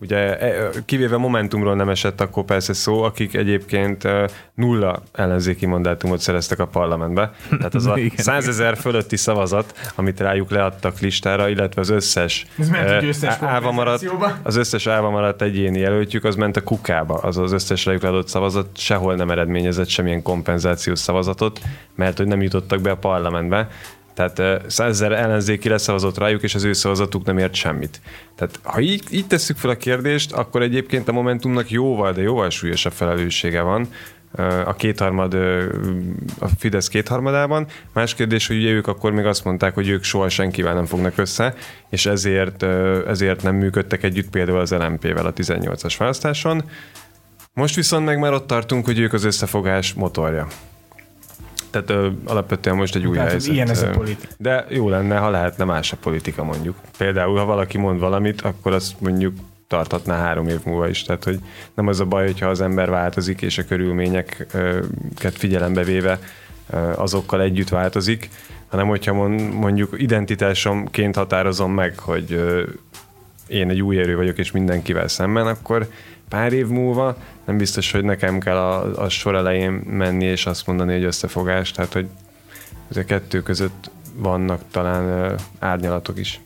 Ugye e, kivéve Momentumról nem esett akkor persze szó, akik egyébként e, nulla ellenzéki mandátumot szereztek a parlamentbe. Tehát az a Igen. 100 ezer fölötti szavazat, amit rájuk leadtak listára, illetve az összes Ez ment e, összes állva maradt, az összes állva maradt egyéni jelöltjük, az ment a kukába, az az összes rájuk leadott szavazat sehol nem eredményezett semmilyen kompenzációs szavazatot, mert hogy nem jutottak be a parlamentbe. Tehát százezer ellenzéki leszavazott rájuk, és az ő szavazatuk nem ért semmit. Tehát ha így, így tesszük fel a kérdést, akkor egyébként a Momentumnak jóval, de jóval súlyosabb felelőssége van a kétharmad, a Fidesz kétharmadában. Más kérdés, hogy ugye ők akkor még azt mondták, hogy ők soha senkivel nem fognak össze, és ezért, ezért nem működtek együtt például az LMP-vel a 18-as választáson. Most viszont meg már ott tartunk, hogy ők az összefogás motorja. Tehát ö, alapvetően most egy új Tehát, helyzet. ilyen ez a politika. De jó lenne, ha lehetne más a politika mondjuk. Például, ha valaki mond valamit, akkor azt mondjuk tarthatná három év múlva is. Tehát, hogy nem az a baj, hogyha az ember változik, és a körülményeket figyelembe véve azokkal együtt változik, hanem hogyha mon- mondjuk identitásomként határozom meg, hogy én egy új erő vagyok, és mindenkivel szemben, akkor pár év múlva nem biztos, hogy nekem kell a, a sor elején menni, és azt mondani, hogy összefogás, tehát, hogy ez a kettő között vannak talán árnyalatok is.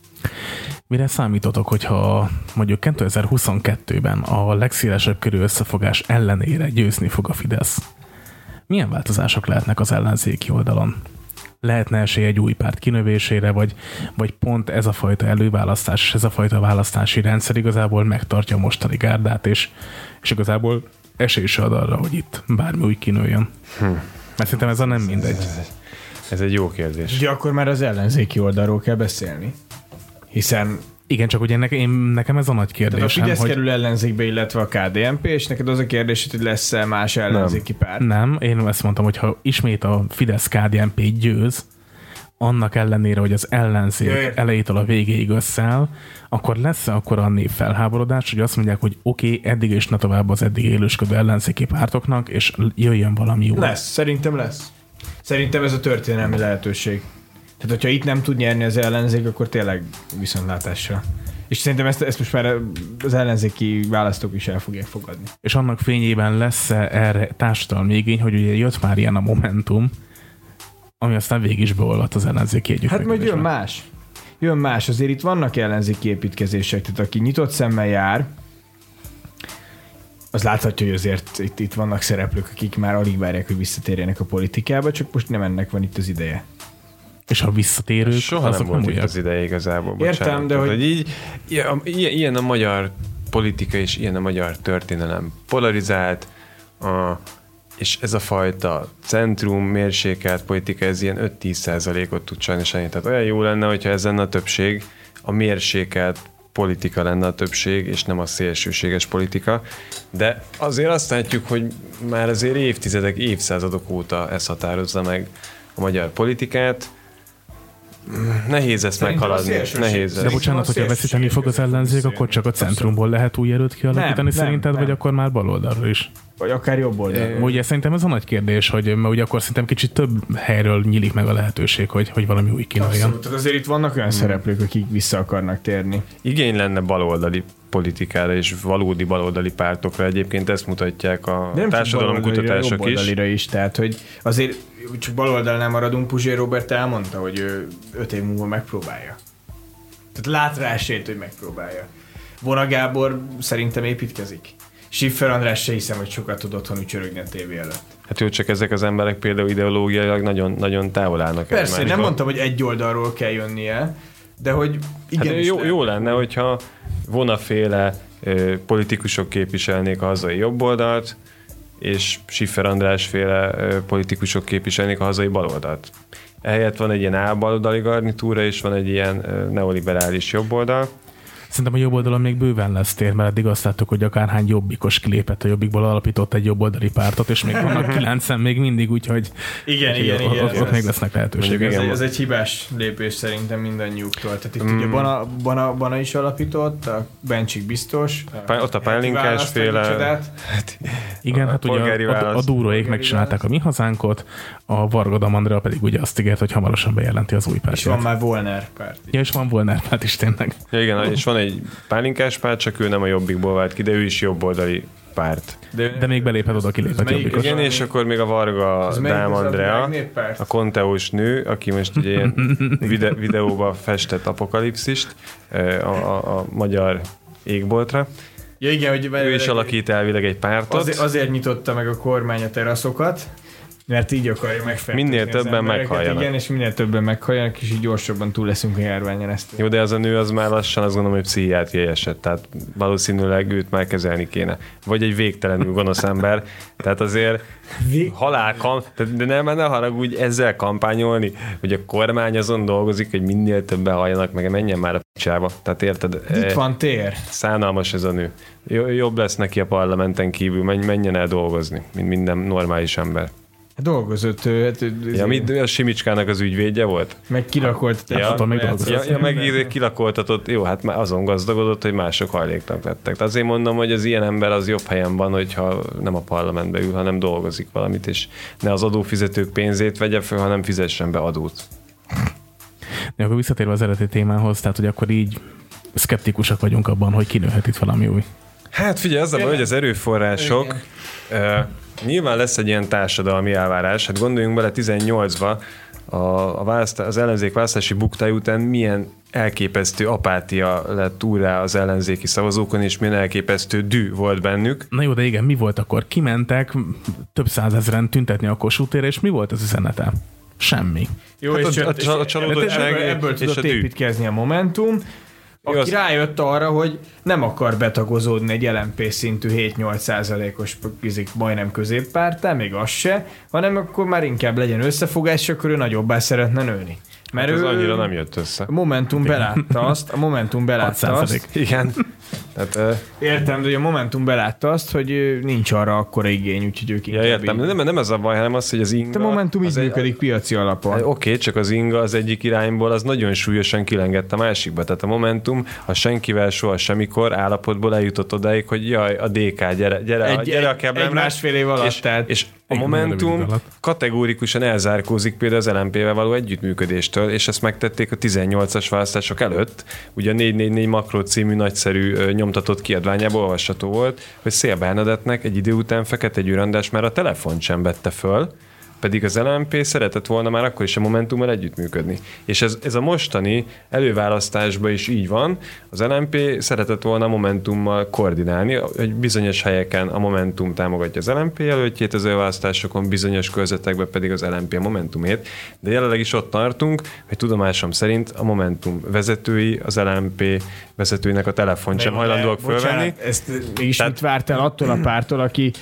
Mire számítotok, hogyha mondjuk 2022-ben a legszélesebb körű összefogás ellenére győzni fog a Fidesz? Milyen változások lehetnek az ellenzéki oldalon? Lehetne esély egy új párt kinövésére, vagy, vagy pont ez a fajta előválasztás és ez a fajta választási rendszer igazából megtartja a mostani gárdát, és, és igazából esély se ad arra, hogy itt bármi új kinőjön. Hm. Mert szerintem ez a nem mindegy. Ez egy jó kérdés. Ugye akkor már az ellenzéki oldalról kell beszélni. Hiszen Igen, csak ugye nekem, nekem ez a nagy tehát a Fidesz hogy kerül ellenzékbe, illetve a KDNP, és neked az a kérdés, hogy lesz-e más ellenzéki párt. Nem, én ezt mondtam, hogy ha ismét a Fidesz KDNP győz, annak ellenére, hogy az ellenzék Ja, értem. elejétől a végéig összeáll, akkor lesz-e akkor a nép felháborodás, hogy azt mondják, hogy oké, okay, eddig és ne tovább az eddig élősködő ellenzéki pártoknak, és jöjjön valami jó. Lesz, szerintem lesz. Szerintem ez a történelmi lehetőség. Tehát, hogyha itt nem tud nyerni az ellenzék, akkor tényleg viszontlátásra. És szerintem ezt, ezt most már az ellenzéki választók is el fogják fogadni. És annak fényében lesz-e erre társadalmi igény, hogy ugye jött már ilyen a Momentum, ami aztán végig is beolvadt az ellenzéki Hát majd jön más. Jön más. Azért itt vannak ellenzéki építkezések, tehát aki nyitott szemmel jár, az láthatja, hogy azért itt, itt vannak szereplők, akik már alig várják, hogy visszatérjenek a politikába, csak most nem ennek van itt az ideje. És a visszatérők, Soha azok nem volt itt újak. az ideje igazából. Értem, bocsánat. de Tehát, hogy- így, ilyen, a magyar politika és ilyen a magyar történelem polarizált, a, és ez a fajta centrum, mérsékelt politika, ez ilyen 5-10 százalékot tud sajnos elni. Tehát olyan jó lenne, hogyha ez lenne a többség, a mérsékelt politika lenne a többség, és nem a szélsőséges politika. De azért azt látjuk, hogy már azért évtizedek, évszázadok óta ez határozza meg a magyar politikát. Nehéz ezt Szerintem meghaladni. Nehéz De ez. bocsánat, hogyha veszíteni fog az ellenzék, akkor csak a centrumból lehet új erőt kialakítani Nem, nem, szerinted, nem. vagy akkor már baloldalról is? Vagy akár jobb oldal. Ugye szerintem ez a nagy kérdés, hogy mert ugye akkor szerintem kicsit több helyről nyílik meg a lehetőség, hogy, hogy valami új kínáljon. Abszolút. Tehát azért itt vannak olyan szereplők, akik vissza akarnak térni. igény lenne baloldali politikára és valódi baloldali pártokra. Egyébként ezt mutatják a nem társadalomkutatások is. Is, tehát hogy azért csak baloldalnál maradunk, Puzsér Robert elmondta, hogy ő öt év múlva megpróbálja. Tehát lát rá esélyt, hogy megpróbálja. Vona Gábor szerintem építkezik. Siffer András se hiszem, hogy sokat tud otthon csörögni a tévé előtt. Hát jó, csak ezek az emberek például ideológiailag nagyon, nagyon távol állnak Persze, nem mondtam, hogy egy oldalról kell jönnie, de hogy igen, Hát jó, jó lenne, hogyha vonaféle ö, politikusok képviselnék a hazai jobboldalt, és Schiffer András féle ö, politikusok képviselnék a hazai baloldalt. Ehelyett van egy ilyen álbaloldali garnitúra, és van egy ilyen ö, neoliberális jobboldal. Szerintem a jobb oldalon még bőven lesz tér, mert eddig azt láttuk, hogy akárhány jobbikos kilépett a jobbikból, alapított egy jobboldali pártot, és még vannak kilencen még mindig, úgyhogy Igen, úgyhogy igen, ott, igen. ott, ott ez- még lesznek lehetőségek. Ez, igen, egy, ez egy hibás lépés szerintem mindannyiuktól. Tehát itt Mm. ugye Bana, Bana, Bana is alapított, a Bencsik biztos. Pá- ott a Pálinkás féle- csodát. Igen, A hát ugye polgári a, a, a dúróék megcsinálták a mi hazánkot, a Varga Damandrea pedig ugye azt ígért, hogy hamarosan bejelenti az új És van pártját. már Volner párt. Ja, és van Volner párt is tényleg. Ja, igen, és van egy pálinkás párt, csak ő nem a jobbikból vált ki, de ő is jobboldali párt. De még beléphet oda, kiléphet melyik? jobbikos. Igen, és akkor még a Varga Dám Andrea, a konteós nő, aki most ugye ilyen vide- videóba festett apokalipszist a, a, a magyar égboltra. Ja igen, hogy Ő is alakít elvileg egy pártot. Azért, azért nyitotta meg a kormány a teraszokat, mert így akarja megfertőzni Minél többen meghalljanak. Igen, és minél többen meghalljanak, és így gyorsabban túl leszünk a járványon ezt. Jó, de az a nő az már lassan azt gondolom, hogy pszichiátriai eset, tehát valószínűleg őt már kezelni kéne. Vagy egy végtelenül gonosz ember, tehát azért Vég... halálkam, de nem ne haragudj ezzel kampányolni, hogy a kormány azon dolgozik, hogy minél többen halljanak, meg menjen már a picsába. Tehát érted? Itt eh, van tér. Szánalmas ez a nő. Jobb lesz neki a parlamenten kívül, menj, menjen el dolgozni, mint minden normális ember. Dolgozott ő. Hát, ja, mit, a Simicskának az ügyvédje volt? Meg kilakoltatott. Ja, meg ja, ja, meg kilakoltatott. Jó, hát már azon gazdagodott, hogy mások hajléknak lettek. De azért mondom, hogy az ilyen ember az jobb helyen van, hogyha nem a parlamentbe ül, hanem dolgozik valamit, és ne az adófizetők pénzét vegye föl, hanem fizessen be adót. De akkor visszatérve az eredeti témához, tehát hogy akkor így szkeptikusak vagyunk abban, hogy kinőhet itt valami új. Hát figyelj, az a baj, hogy az erőforrások, uh, nyilván lesz egy ilyen társadalmi elvárás, hát gondoljunk bele 18-ba, a, a választá, az ellenzék választási buktája után milyen elképesztő apátia lett úrrá az ellenzéki szavazókon, és milyen elképesztő dű volt bennük. Na jó, de igen, mi volt akkor? Kimentek több százezren tüntetni a Kossuth és mi volt az üzenete? Semmi. Jó, hát és a, a, a, a csalódottság ebből, ebből tudott építkezni a Momentum, aki Igaz. rájött arra, hogy nem akar betagozódni egy LMP szintű 7-8 százalékos majdnem középpártá, még az se, hanem akkor már inkább legyen összefogás, és akkor ő nagyobbá szeretne nőni. Mert hát ez ő, annyira nem jött össze. A Momentum belátta azt, a Momentum belátta azt. Igen. Tehát, értem, de a Momentum belátta azt, hogy nincs arra akkora igény, úgyhogy ők ja, értem, így... nem, nem ez a baj, hanem az, hogy az inga... A Momentum így működik piaci alapon. Hát, Oké, okay, csak az inga az egyik irányból az nagyon súlyosan kilengett a másikba. Tehát a Momentum a senkivel soha semmikor állapotból eljutott odáig, hogy jaj, a DK, gyere, gyere, egy, gyere a keblemre. Egy másfél év alatt, és, tehát. És a Momentum kategórikusan elzárkózik például az LMP-vel való együttműködéstől, és ezt megtették a 18-as választások előtt. Ugye a 444 Makro című nagyszerű nyomtatott kiadványából olvasható volt, hogy Szél Bernadettnek egy idő után fekete gyűrandás már a telefont sem vette föl, pedig az LMP szeretett volna már akkor is a Momentummal együttműködni. És ez, ez a mostani előválasztásban is így van, az LMP szeretett volna a Momentummal koordinálni, hogy bizonyos helyeken a Momentum támogatja az LMP előttjét az előválasztásokon, bizonyos körzetekben pedig az LMP a Momentumét, de jelenleg is ott tartunk, hogy tudomásom szerint a Momentum vezetői, az LMP vezetőinek a telefon sem hajlandóak fölvenni. Ezt mégis Tehát, mit vártál attól a pártól, aki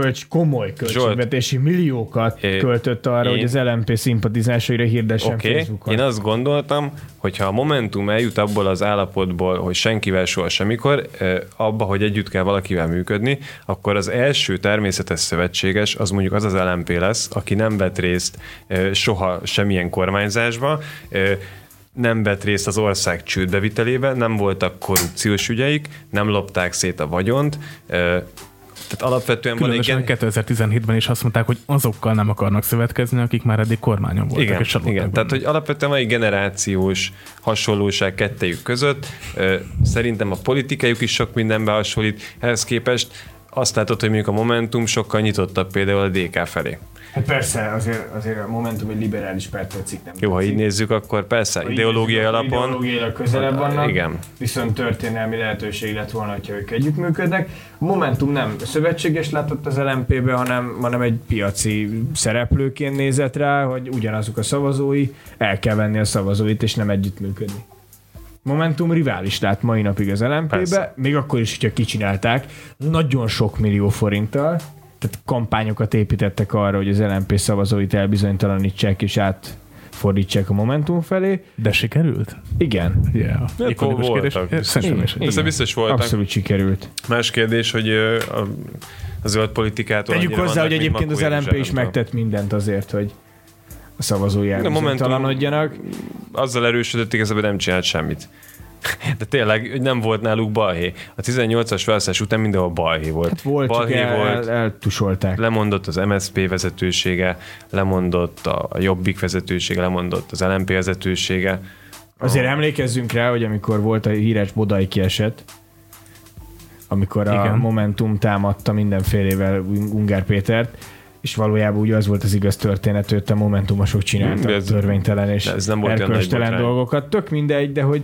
kölcs, komoly költségvetési milliókat é, költött arra, én, hogy az LMP szimpatizásaira hirdessen okay, Facebookon. Én azt gondoltam, hogy ha a Momentum eljut abból az állapotból, hogy senkivel soha semmikor, abba, hogy együtt kell valakivel működni, akkor az első természetes szövetséges az mondjuk az az LMP lesz, aki nem vett részt soha semmilyen kormányzásba, nem vett részt az ország csődbevitelébe, nem voltak korrupciós ügyeik, nem lopták szét a vagyont, tehát alapvetően Különösen van egy... 2017-ben is azt mondták, hogy azokkal nem akarnak szövetkezni, akik már eddig kormányon voltak. Igen, és igen. tehát hogy alapvetően van egy generációs hasonlóság kettejük között. Szerintem a politikájuk is sok mindenbe hasonlít. Ehhez képest azt látod, hogy mondjuk a Momentum sokkal nyitottabb például a DK felé. Hát persze, azért, azért a Momentum egy liberális párt tetszik, nem Jó, ha így nézzük, akkor persze, ha ideológiai alapon. Ideológiai közelebb vannak, igen. viszont történelmi lehetőség lett volna, hogyha ők együttműködnek. A Momentum nem szövetséges látott az LMP-be, hanem, hanem egy piaci szereplőként nézett rá, hogy ugyanazok a szavazói, el kell venni a szavazóit, és nem együttműködni. Momentum rivális lát mai napig az LMP-be, még akkor is, hogyha kicsinálták, nagyon sok millió forinttal, tehát kampányokat építettek arra, hogy az LNP szavazóit elbizonytalanítsák és át fordítsák a Momentum felé. De sikerült? Igen. Yeah. Ja, voltak. Szerintem biztos voltak. Abszolút sikerült. Más kérdés, hogy a, a zöld politikát. Tegyük hozzá, hogy egyébként az LNP is megtett mindent azért, hogy a szavazói elbizonytalanodjanak. Azzal erősödött, igazából nem csinált semmit. De tényleg, nem volt náluk balhé. A 18-as választás után mindenhol balhé volt. Hát volt, balhé el, volt, eltusolták. Lemondott az MSZP vezetősége, lemondott a Jobbik vezetősége, lemondott az LMP vezetősége. Azért emlékezzünk rá, hogy amikor volt a híres Bodai kieset, amikor Igen. a Momentum támadta mindenfélevel Ungár Pétert, és valójában ugye az volt az igaz történet, hogy a Momentumosok csináltak ez, törvénytelen és ez nem volt dolgokat. Tök mindegy, de hogy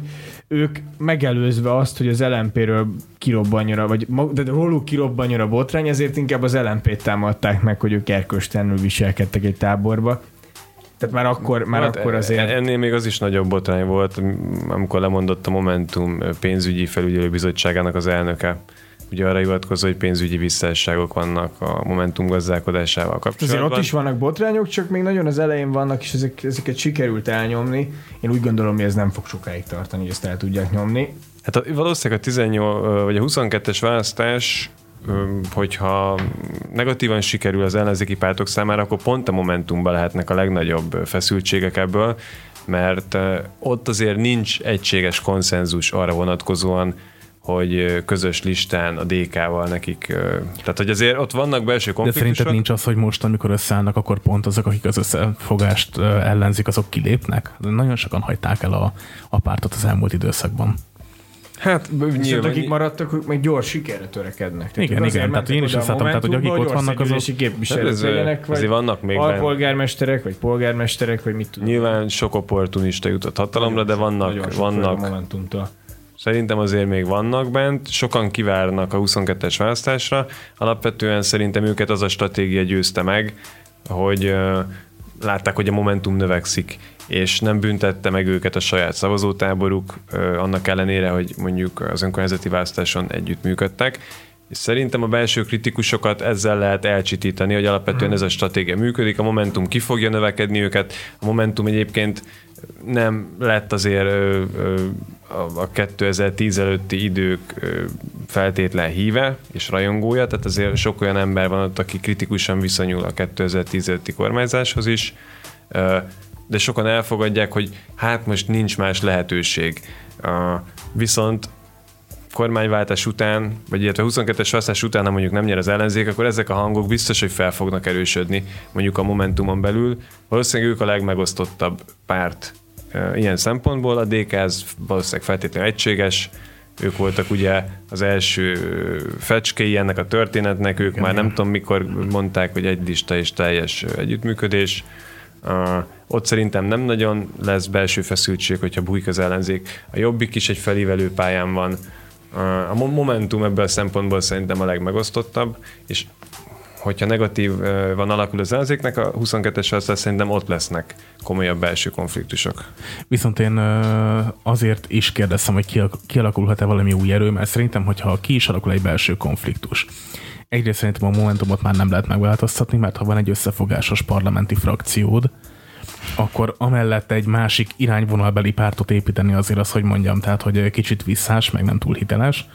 ők megelőzve azt, hogy az LMP-ről kirobbanjara, vagy de róluk kirobbanjara botrány, ezért inkább az LMP-t támadták meg, hogy ők erköstelenül viselkedtek egy táborba. Tehát már akkor, már hát akkor azért... Ennél még az is nagyobb botrány volt, amikor lemondott a Momentum pénzügyi felügyelőbizottságának az elnöke ugye arra hivatkozó, hogy pénzügyi visszásságok vannak a Momentum gazdálkodásával kapcsolatban. Azért ott is vannak botrányok, csak még nagyon az elején vannak, és ezek, ezeket sikerült elnyomni. Én úgy gondolom, hogy ez nem fog sokáig tartani, hogy ezt el tudják nyomni. Hát a, valószínűleg a 18, vagy a 22-es választás hogyha negatívan sikerül az ellenzéki pártok számára, akkor pont a Momentumban lehetnek a legnagyobb feszültségek ebből, mert ott azért nincs egységes konszenzus arra vonatkozóan, hogy közös listán a DK-val nekik, tehát hogy azért ott vannak belső konfliktusok. De szerinted nincs az, hogy most, amikor összeállnak, akkor pont azok, akik az összefogást ellenzik, azok kilépnek? Nagyon sokan hagyták el a, a pártot az elmúlt időszakban. Hát nyilván. akik maradtak, ők meg gyors sikerre törekednek. Tehát igen, igen, tehát én is azt láttam, tehát hogy akik ott vannak, azok... képviselők legyenek, vagy vannak még alpolgármesterek, vagy polgármesterek, vagy mit tudom. Nyilván sok opportunista jutott hatalomra, de vannak, vannak, Szerintem azért még vannak bent, sokan kivárnak a 22-es választásra. Alapvetően szerintem őket az a stratégia győzte meg, hogy uh, látták, hogy a Momentum növekszik, és nem büntette meg őket a saját szavazótáboruk, uh, annak ellenére, hogy mondjuk az önkormányzati választáson együttműködtek. És szerintem a belső kritikusokat ezzel lehet elcsitítani, hogy alapvetően mhm. ez a stratégia működik, a Momentum ki fogja növekedni őket, a Momentum egyébként nem lett azért ö, ö, a 2010 előtti idők ö, feltétlen híve és rajongója, tehát azért sok olyan ember van ott, aki kritikusan viszonyul a 2010 előtti kormányzáshoz is, ö, de sokan elfogadják, hogy hát most nincs más lehetőség. Ö, viszont kormányváltás után, vagy illetve 22-es választás után, ha mondjuk nem nyer az ellenzék, akkor ezek a hangok biztos, hogy fel fognak erősödni mondjuk a Momentumon belül. Valószínűleg ők a legmegosztottabb párt ilyen szempontból. A DK ez valószínűleg feltétlenül egységes, ők voltak ugye az első fecskéi ennek a történetnek, ők Igen, már nem tudom mikor mondták, hogy egy lista és teljes együttműködés. Uh, ott szerintem nem nagyon lesz belső feszültség, hogyha bújik az ellenzék. A Jobbik is egy felívelő pályán van, a Momentum ebből a szempontból szerintem a legmegosztottabb, és hogyha negatív van alakul az ellenzéknek, a 22-es választás szerintem ott lesznek komolyabb belső konfliktusok. Viszont én azért is kérdeztem, hogy kialakulhat-e valami új erő, mert szerintem, hogyha ki is alakul egy belső konfliktus, egyrészt szerintem a Momentumot már nem lehet megváltoztatni, mert ha van egy összefogásos parlamenti frakciód, akkor amellett egy másik irányvonalbeli pártot építeni azért az, hogy mondjam, tehát hogy kicsit visszás, meg nem túl hiteles.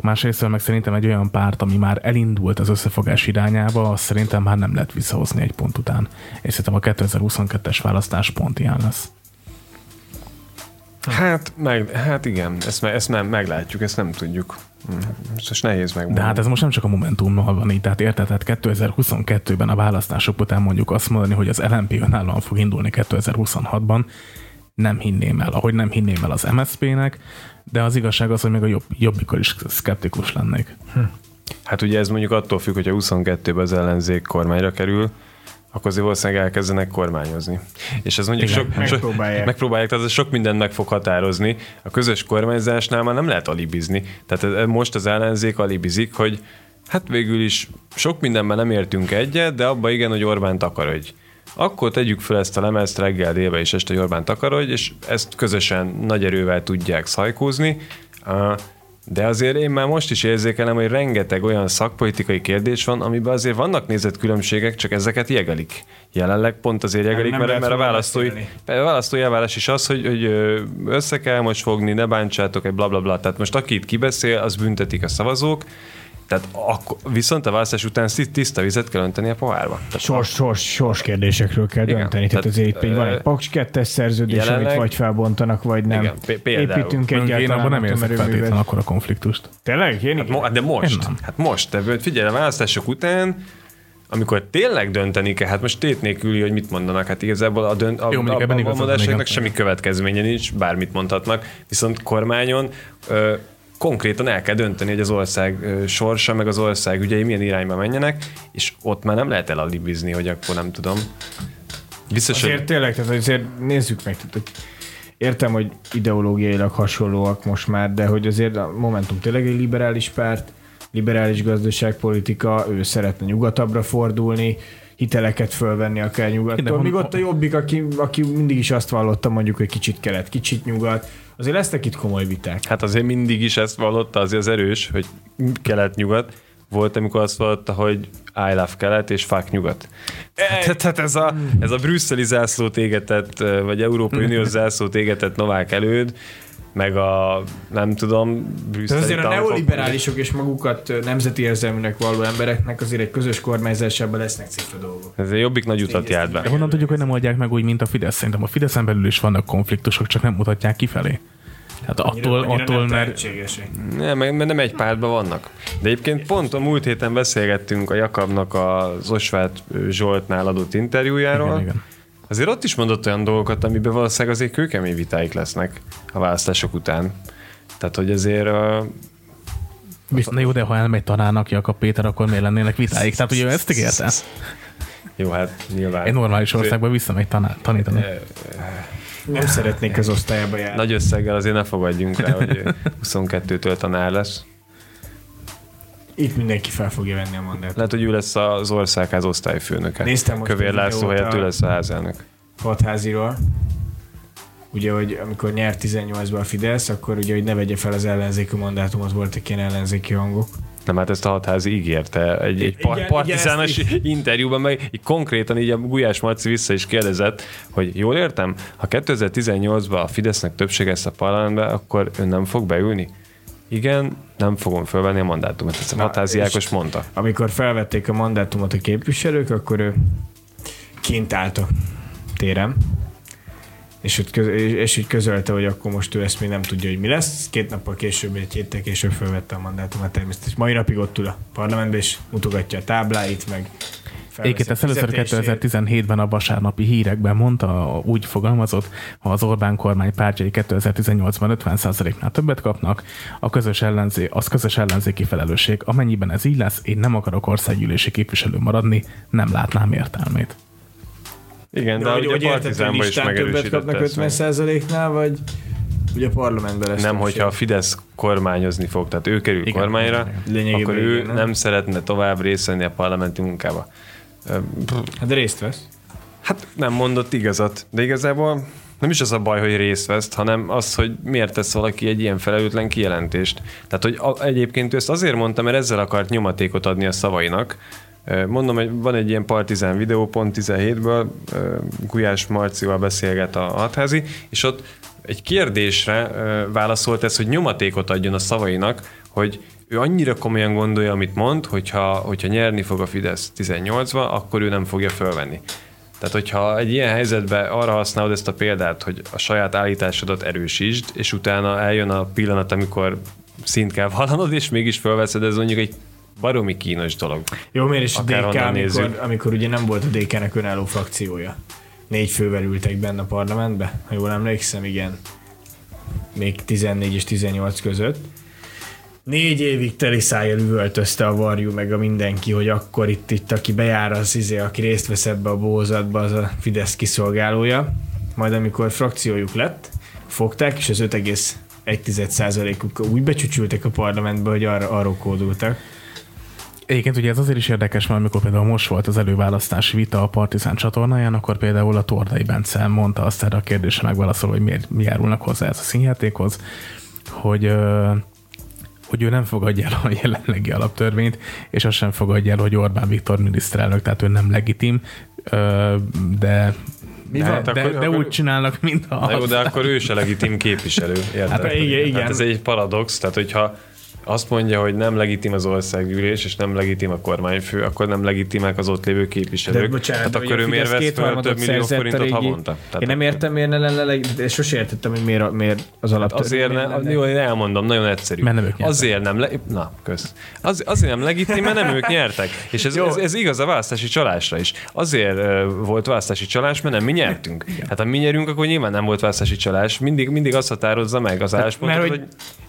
Másrészt meg szerintem egy olyan párt, ami már elindult az összefogás irányába, azt szerintem már nem lehet visszahozni egy pont után. És szerintem a 2022-es választás pont ilyen lesz. Hát, meg, hát igen, ezt, ezt nem meglátjuk, ezt nem tudjuk. Most nehéz meg. De hát ez most nem csak a Momentummal van így, tehát érted, tehát 2022-ben a választások után mondjuk azt mondani, hogy az LNP önállóan fog indulni 2026-ban, nem hinném el, ahogy nem hinném el az MSZP-nek, de az igazság az, hogy még a jobb, jobbikor is szkeptikus lennék. Hm. Hát ugye ez mondjuk attól függ, hogyha 22-ben az ellenzék kormányra kerül, akkor azért valószínűleg elkezdenek kormányozni. És ez mondjuk Igen, sok, megpróbálják. Sok, megpróbálják, tehát ez sok mindent meg fog határozni. A közös kormányzásnál már nem lehet alibizni. Tehát most az ellenzék alibizik, hogy hát végül is sok mindenben nem értünk egyet, de abban igen, hogy Orbán takarodj. Akkor tegyük fel ezt a lemezt reggel, délbe és este, hogy Orbán takarodj, és ezt közösen nagy erővel tudják szajkózni. De azért én már most is érzékelem, hogy rengeteg olyan szakpolitikai kérdés van, amiben azért vannak nézetkülönbségek, csak ezeket jegelik. Jelenleg pont azért jegelik, nem, nem mert, mert a választói, a választói elvárás is az, hogy, hogy össze kell most fogni, ne bántsátok, egy blablabla. Bla, bla. Tehát most aki itt kibeszél, az büntetik a szavazók, tehát akkor, viszont a választás után tiszta vizet kell önteni a pohárba. Sors, sors, sors kérdésekről kell igen, dönteni. Tehát, tehát azért itt van egy Paks 2 szerződés, jelenleg, amit vagy felbontanak, vagy nem. Igen, például. Építünk egyáltalán. Én abban nem érzek feltétlenül akkor a konfliktust. Tényleg? Én hát, mo- de most. Hát most. Te figyelj, a választások után amikor tényleg dönteni kell, hát most tét nélkül, hogy mit mondanak, hát igazából a, dönt, a, Jó, a, a, a mondásoknak semmi következménye nincs, bármit mondhatnak, viszont kormányon ö, konkrétan el kell dönteni, hogy az ország sorsa, meg az ország ügyei milyen irányba menjenek, és ott már nem lehet elalibizni, hogy akkor nem tudom. Biztos, azért hogy... tényleg, tehát azért nézzük meg, tehát, értem, hogy ideológiailag hasonlóak most már, de hogy azért a Momentum tényleg egy liberális párt, liberális gazdaságpolitika, ő szeretne nyugatabbra fordulni, hiteleket fölvenni akár nyugattól. Míg ott a jobbik, aki, aki mindig is azt vallotta mondjuk, hogy kicsit kelet, kicsit nyugat, Azért lesznek itt komoly viták. Hát azért mindig is ezt vallotta, azért az erős, hogy kelet-nyugat. Volt, amikor azt vallotta, hogy I love kelet és fuck nyugat. Tehát hát ez a, ez a brüsszeli zászlót égetett, vagy Európai Uniós zászlót égetett Novák előd, meg a, nem tudom, brüsszeli azért a neoliberálisok és magukat nemzeti érzelműnek való embereknek azért egy közös kormányzásában lesznek cifra dolgok. Ez egy jobbik nagy utat járt be. De honnan tudjuk, hogy nem oldják meg úgy, mint a Fidesz? Szerintem a Fideszen belül is vannak konfliktusok, csak nem mutatják kifelé. Hát attól, annyira, annyira attól nem mert... Nem, mert nem egy pártban vannak. De egyébként pont a múlt héten beszélgettünk a Jakabnak az Osvát Zsoltnál adott interjújáról. Igen, igen. Azért ott is mondott olyan dolgokat, amiben valószínűleg azért kőkemény vitáik lesznek a választások után. Tehát, hogy azért a, Viszont jó, de ha elmegy tanárnak Jakab Péter, akkor miért lennének vitáik? Tehát ugye ezt ígérte? Jó, hát nyilván. Egy normális országban visszamegy tanár, tanítani. Nem szeretnék az osztályába járni. Nagy összeggel azért ne fogadjunk rá, hogy 22-től tanár lesz. Itt mindenki fel fogja venni a mandátumot. Lehet, hogy ő lesz az országház osztályfőnöke. Néztem most Kövér László helyett ő lesz a házelnök. Hatháziról. Ugye, hogy amikor nyert 18-ban a Fidesz, akkor ugye, hogy ne vegye fel az ellenzéki mandátumot, voltak ilyen ellenzéki hangok. Nem, hát ezt a hatházi ígérte egy, egy par- partizános interjúban, meg így konkrétan így a Gulyás Marci vissza is kérdezett, hogy jól értem, ha 2018-ban a Fidesznek többsége ezt a parlamentbe, akkor ön nem fog beülni? Igen, nem fogom felvenni a mandátumot. Ezt a Hatházi Ákos mondta. Amikor felvették a mandátumot a képviselők, akkor ő kint állt a téren, és, ott köz, és így közölte, hogy akkor most ő ezt még nem tudja, hogy mi lesz. Két nappal később, egy héttel később felvette a mandátumot természetesen. Mai napig ott ül a parlamentben, és mutogatja a tábláit, meg Egyébként ezt először 2017-ben a vasárnapi hírekben mondta, úgy fogalmazott, ha az Orbán kormány pártjai 2018-ban 50%-nál többet kapnak, a közös ellenzé, az közös ellenzéki felelősség. Amennyiben ez így lesz, én nem akarok országgyűlési képviselő maradni, nem látnám értelmét. Igen, de, de hogy, hogy a partizánban is többet kapnak 50%-nál, vagy ugye a parlamentben lesz Nem, hogyha a Fidesz kormányozni fog, tehát ő kerül igen, kormányra, igen. akkor ő igen, nem? nem szeretne tovább részt venni a parlamenti munkába. Hát részt vesz. Hát nem mondott igazat, de igazából nem is az a baj, hogy részt vesz, hanem az, hogy miért tesz valaki egy ilyen felelőtlen kijelentést. Tehát, hogy a, egyébként ő ezt azért mondta, mert ezzel akart nyomatékot adni a szavainak, Mondom, hogy van egy ilyen partizán videó, pont 17-ből, Gulyás Marcival beszélget a hatházi, és ott egy kérdésre válaszolt ez, hogy nyomatékot adjon a szavainak, hogy ő annyira komolyan gondolja, amit mond, hogyha, hogyha nyerni fog a Fidesz 18-ba, akkor ő nem fogja fölvenni. Tehát, hogyha egy ilyen helyzetben arra használod ezt a példát, hogy a saját állításodat erősítsd, és utána eljön a pillanat, amikor szint kell vallanod, és mégis fölveszed, ez mondjuk egy baromi kínos dolog. Jó, miért is a DK, amikor, amikor ugye nem volt a DK-nek önálló frakciója. Négy fővel ültek benne a parlamentbe, ha jól emlékszem, igen. Még 14 és 18 között. Négy évig teli szájjal üvöltözte a varjú meg a mindenki, hogy akkor itt, itt aki bejár az izé, aki részt vesz ebbe a bózatba, az a Fidesz kiszolgálója. Majd amikor frakciójuk lett, fogták, és az 5,1%-uk úgy becsücsültek a parlamentbe, hogy arra, arról kódultak Egyébként ugye ez azért is érdekes, mert amikor például most volt az előválasztási vita a Partizán csatornáján, akkor például a Tordai Bence mondta azt erre a kérdésre megválaszol, hogy miért mi járulnak hozzá ez a színjátékhoz, hogy hogy ő nem fogadja el a jelenlegi alaptörvényt, és azt sem fogadja el, hogy Orbán Viktor miniszterelnök, tehát ő nem legitim, de mi de, van? De, akkor, de akkor, úgy csinálnak, mint a... Jó, de akkor ő se legitim képviselő. Érted? Hát, igen, igen. Hát ez egy paradox, tehát hogyha azt mondja, hogy nem legitim az országgyűlés, és nem legitim a kormányfő, akkor nem legitimek az ott lévő képviselők. De bocsánat, Tehát akkor ő miért vesz fel több millió forintot régi... havonta? Tehát én nem értem, miért ne lenne legitim, sose értettem, hogy miért, miért az alap. Hát azért nem, jó, én elmondom, nagyon egyszerű. Mert nem ők azért nem, le, na, kösz. Az, azért nem legitim, mert nem ők nyertek. És ez, ez, ez, igaz a választási csalásra is. Azért uh, volt választási csalás, mert nem mi nyertünk. Hát ha mi nyerünk, akkor nyilván nem volt választási csalás. Mindig, mindig azt határozza meg az hát, álláspontot, hogy, hogy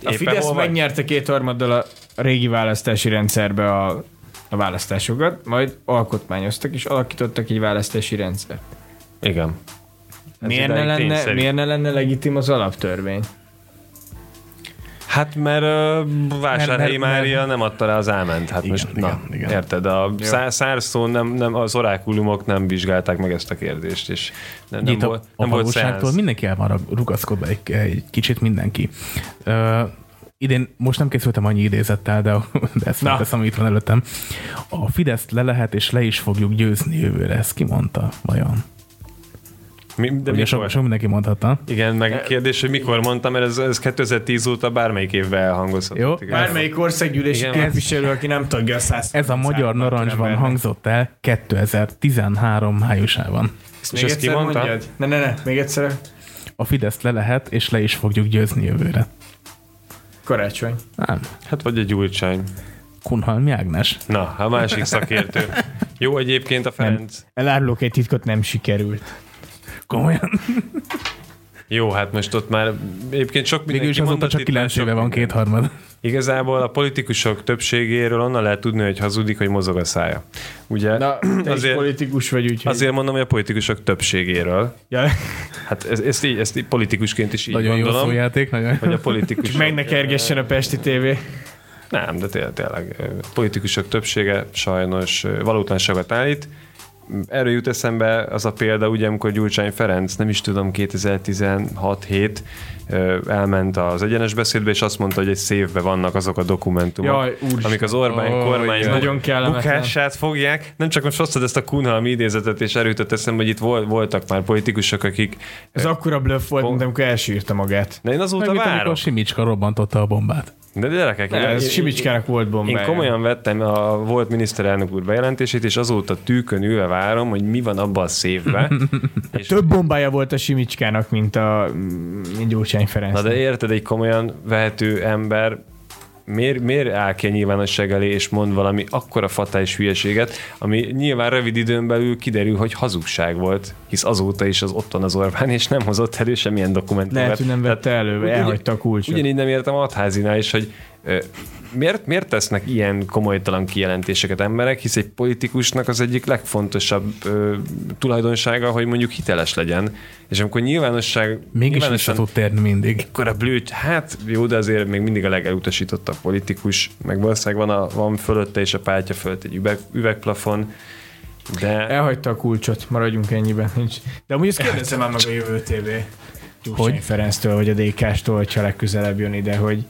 a Fidesz megnyerte két harmaddal a régi választási rendszerbe a, a választásokat, majd alkotmányoztak és alakítottak egy választási rendszert. Igen. miért ne, lenne, miért ne lenne legitim az alaptörvény? Hát mert uh, Vásárhelyi mert, Mária mert, nem adta rá az áment. Hát igen, most, igen, na, igen. érted, a szárszó nem, nem, az orákulumok nem vizsgálták meg ezt a kérdést, és nem, nem, volt, nem a volt mindenki el van rugaszkodva egy, egy kicsit mindenki. Uh, idén most nem készültem annyi idézettel, de, de ezt teszem, amit van előttem. A Fideszt le lehet és le is fogjuk győzni jövőre, ezt kimondta vajon? Mi, de Ugye sok, sok mindenki mondhatta. Igen, meg a kérdés, hogy mikor mondtam, mert ez, ez 2010 óta bármelyik évben elhangozhat. Jó, igen. bármelyik országgyűlési képviselő, aki nem tagja a 100 Ez a magyar narancsban hangzott el 2013 májusában. Ezt és ezt ki mondta? Mondjad? Ne, ne, ne, még egyszer. A Fidesz le lehet, és le is fogjuk győzni jövőre. Karácsony. Nem. Hát vagy egy Gyurcsány. Kunhalmi Ágnes. Na, a másik szakértő. Jó egyébként a Ferenc. Nem. Elárulok egy titkot, nem sikerült. Komolyan. Jó, hát most ott már egyébként sok mindenki Végül is azóta csak kilenc éve van kétharmad. Igazából a politikusok többségéről onnan lehet tudni, hogy hazudik, hogy mozog a szája. Ugye, Na, azért, politikus vagy, úgyhogy... Azért mondom, hogy a politikusok többségéről. Ja. Hát ez, ezt, így, ezt így politikusként is így nagyon gondolom. Nagyon jó szójáték, nagyon Hogy a politikusok... meg ne kergessen a Pesti TV. Nem, de tényleg, tényleg politikusok többsége sajnos valótlanságot állít. Erről jut eszembe az a példa, ugye, amikor Gyurcsány Ferenc, nem is tudom, 2016-7 elment az egyenes beszédbe, és azt mondta, hogy egy szévbe vannak azok a dokumentumok, Jaj, amik az Orbán oh, kormány nagyon bukását fogják. Nem csak most hoztad ezt a Kunhalmi idézetet, és erőtött eszembe, hogy itt voltak már politikusok, akik... Ez akkora bluff volt, mint amikor elsírta magát. De én azóta Meg várom. Amikor Simicska robbantotta a bombát. De gyerekek, ne, ez Simicskának volt bombája. Én komolyan vettem a volt miniszterelnök úr bejelentését, és azóta tűkön ülve várom, hogy mi van abban a szévben. és Több bombája volt a Simicskának, mint a mint Gyurcsány Ferenc. Na de érted, egy komolyan vehető ember miért, miért áll ki a nyilvánosság elé és mond valami akkora fatális hülyeséget, ami nyilván rövid időn belül kiderül, hogy hazugság volt, hisz azóta is az ott van az Orbán, és nem hozott elő semmilyen dokumentumot. Lehet, hogy nem vette elő, elhagyta a kulcsot. Ugyanígy nem értem a házinál is, hogy miért, miért tesznek ilyen komolytalan kijelentéseket emberek, hisz egy politikusnak az egyik legfontosabb ö, tulajdonsága, hogy mondjuk hiteles legyen, és amikor nyilvánosság... Mégis vissza tud térni mindig. Akkor a blőt, hát jó, de azért még mindig a legelutasítottabb politikus, meg valószínűleg van, a, van fölötte és a páltja fölött egy üveg, üvegplafon, de... Elhagyta a kulcsot, maradjunk ennyiben. Nincs. De amúgy ezt kérdezem már meg a jövő TV. hogy? Ferenctől, vagy a DK-stól, hogyha legközelebb jön ide, hogy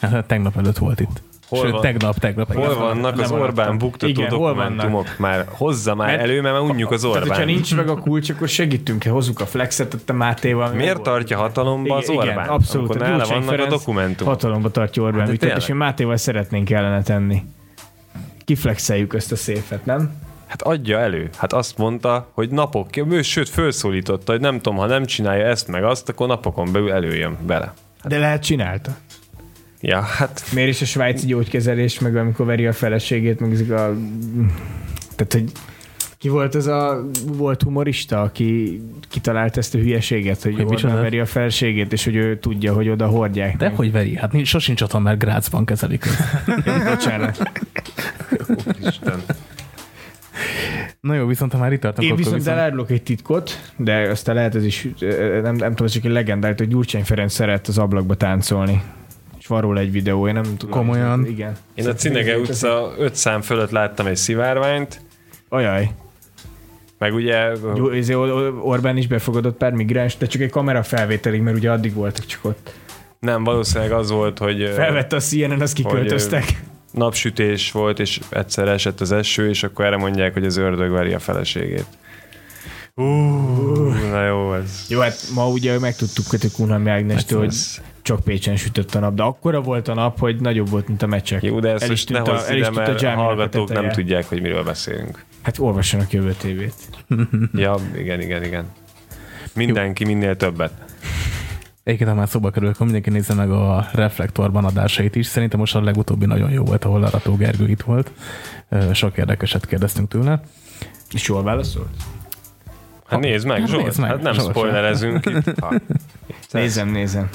Hát, tegnap előtt volt itt. Hol Sőt, van? tegnap, tegnap. Hol vannak az Orbán buktató Igen, dokumentumok? Már hozza már mert, elő, mert unjuk az Orbán. Tehát, hogyha nincs meg a kulcs, akkor segítünk, hozzuk a flexet, a Mátéval. Miért tartja hatalomba az Orbán? Igen, abszolút. Akkor nála vannak Ferenc a dokumentumok. Hatalomba tartja Orbán hát, ügyet, és mi Mátéval szeretnénk ellene tenni. Kiflexeljük ezt a széfet, nem? Hát adja elő. Hát azt mondta, hogy napok, sőt, felszólította, hogy nem tudom, ha nem csinálja ezt meg azt, akkor napokon belül előjön bele. Hát De lehet csinálta. Ja, hát... Miért is a svájci gyógykezelés, meg amikor veri a feleségét, meg ezek a... Tehát, hogy ki volt az a volt humorista, aki kitalált ezt a hülyeséget, hogy, hogy Orbán veri a feleségét, és hogy ő tudja, hogy oda hordják. De meg. hogy veri? Hát sosincs otthon, mert Grácsban kezelik. Bocsánat. Isten. Na jó, viszont ha már itt tartunk, Én viszont, viszont... elárulok egy titkot, de aztán lehet ez is, nem, nem tudom, csak egy legendált, hogy Gyurcsány Ferenc szeret az ablakba táncolni van róla egy videó, én nem tudom. Komolyan? Igen. Én a Cinege utca öt szám fölött láttam egy szivárványt. Ajaj. Meg ugye... Jó, Orbán is befogadott pár migráns, de csak egy kamera felvételig, mert ugye addig voltak csak ott. Nem, valószínűleg az volt, hogy... Felvette a CNN, azt kiköltöztek. Napsütés volt, és egyszer esett az eső, és akkor erre mondják, hogy az ördög veri a feleségét. Uh, na jó, ez... Jó, hát ma ugye megtudtuk hogy Kunhalmi Ágnestől, hát hogy csak Pécsen sütött a nap, de akkora volt a nap, hogy nagyobb volt, mint a meccsek. Jó, de ezt el is ne hozz ide, mert a hallgatók nem tudják, hogy miről beszélünk. Hát olvassanak jövő tévét. ja, igen, igen, igen. Mindenki Jó. minél többet. Egyébként, ha már szóba kerül, akkor mindenki nézze meg a Reflektorban adásait is. Szerintem most a legutóbbi nagyon jó volt, ahol Arató Gergő itt volt. Sok érdekeset kérdeztünk tőle. És jól válaszolt? Hát nézd meg, hát Zsolt, nézd meg, hát nem Zsolt spoilerezünk itt. Ha. Nézem, nézem.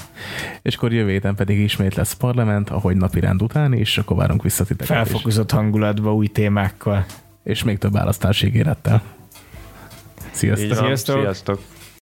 És akkor jövő héten pedig ismét lesz parlament, ahogy napi rend után, és akkor várunk vissza titeket Felfokozott is. hangulatba, új témákkal. És még több választási ígérettel. Sziasztok! Sziasztok! Sziasztok.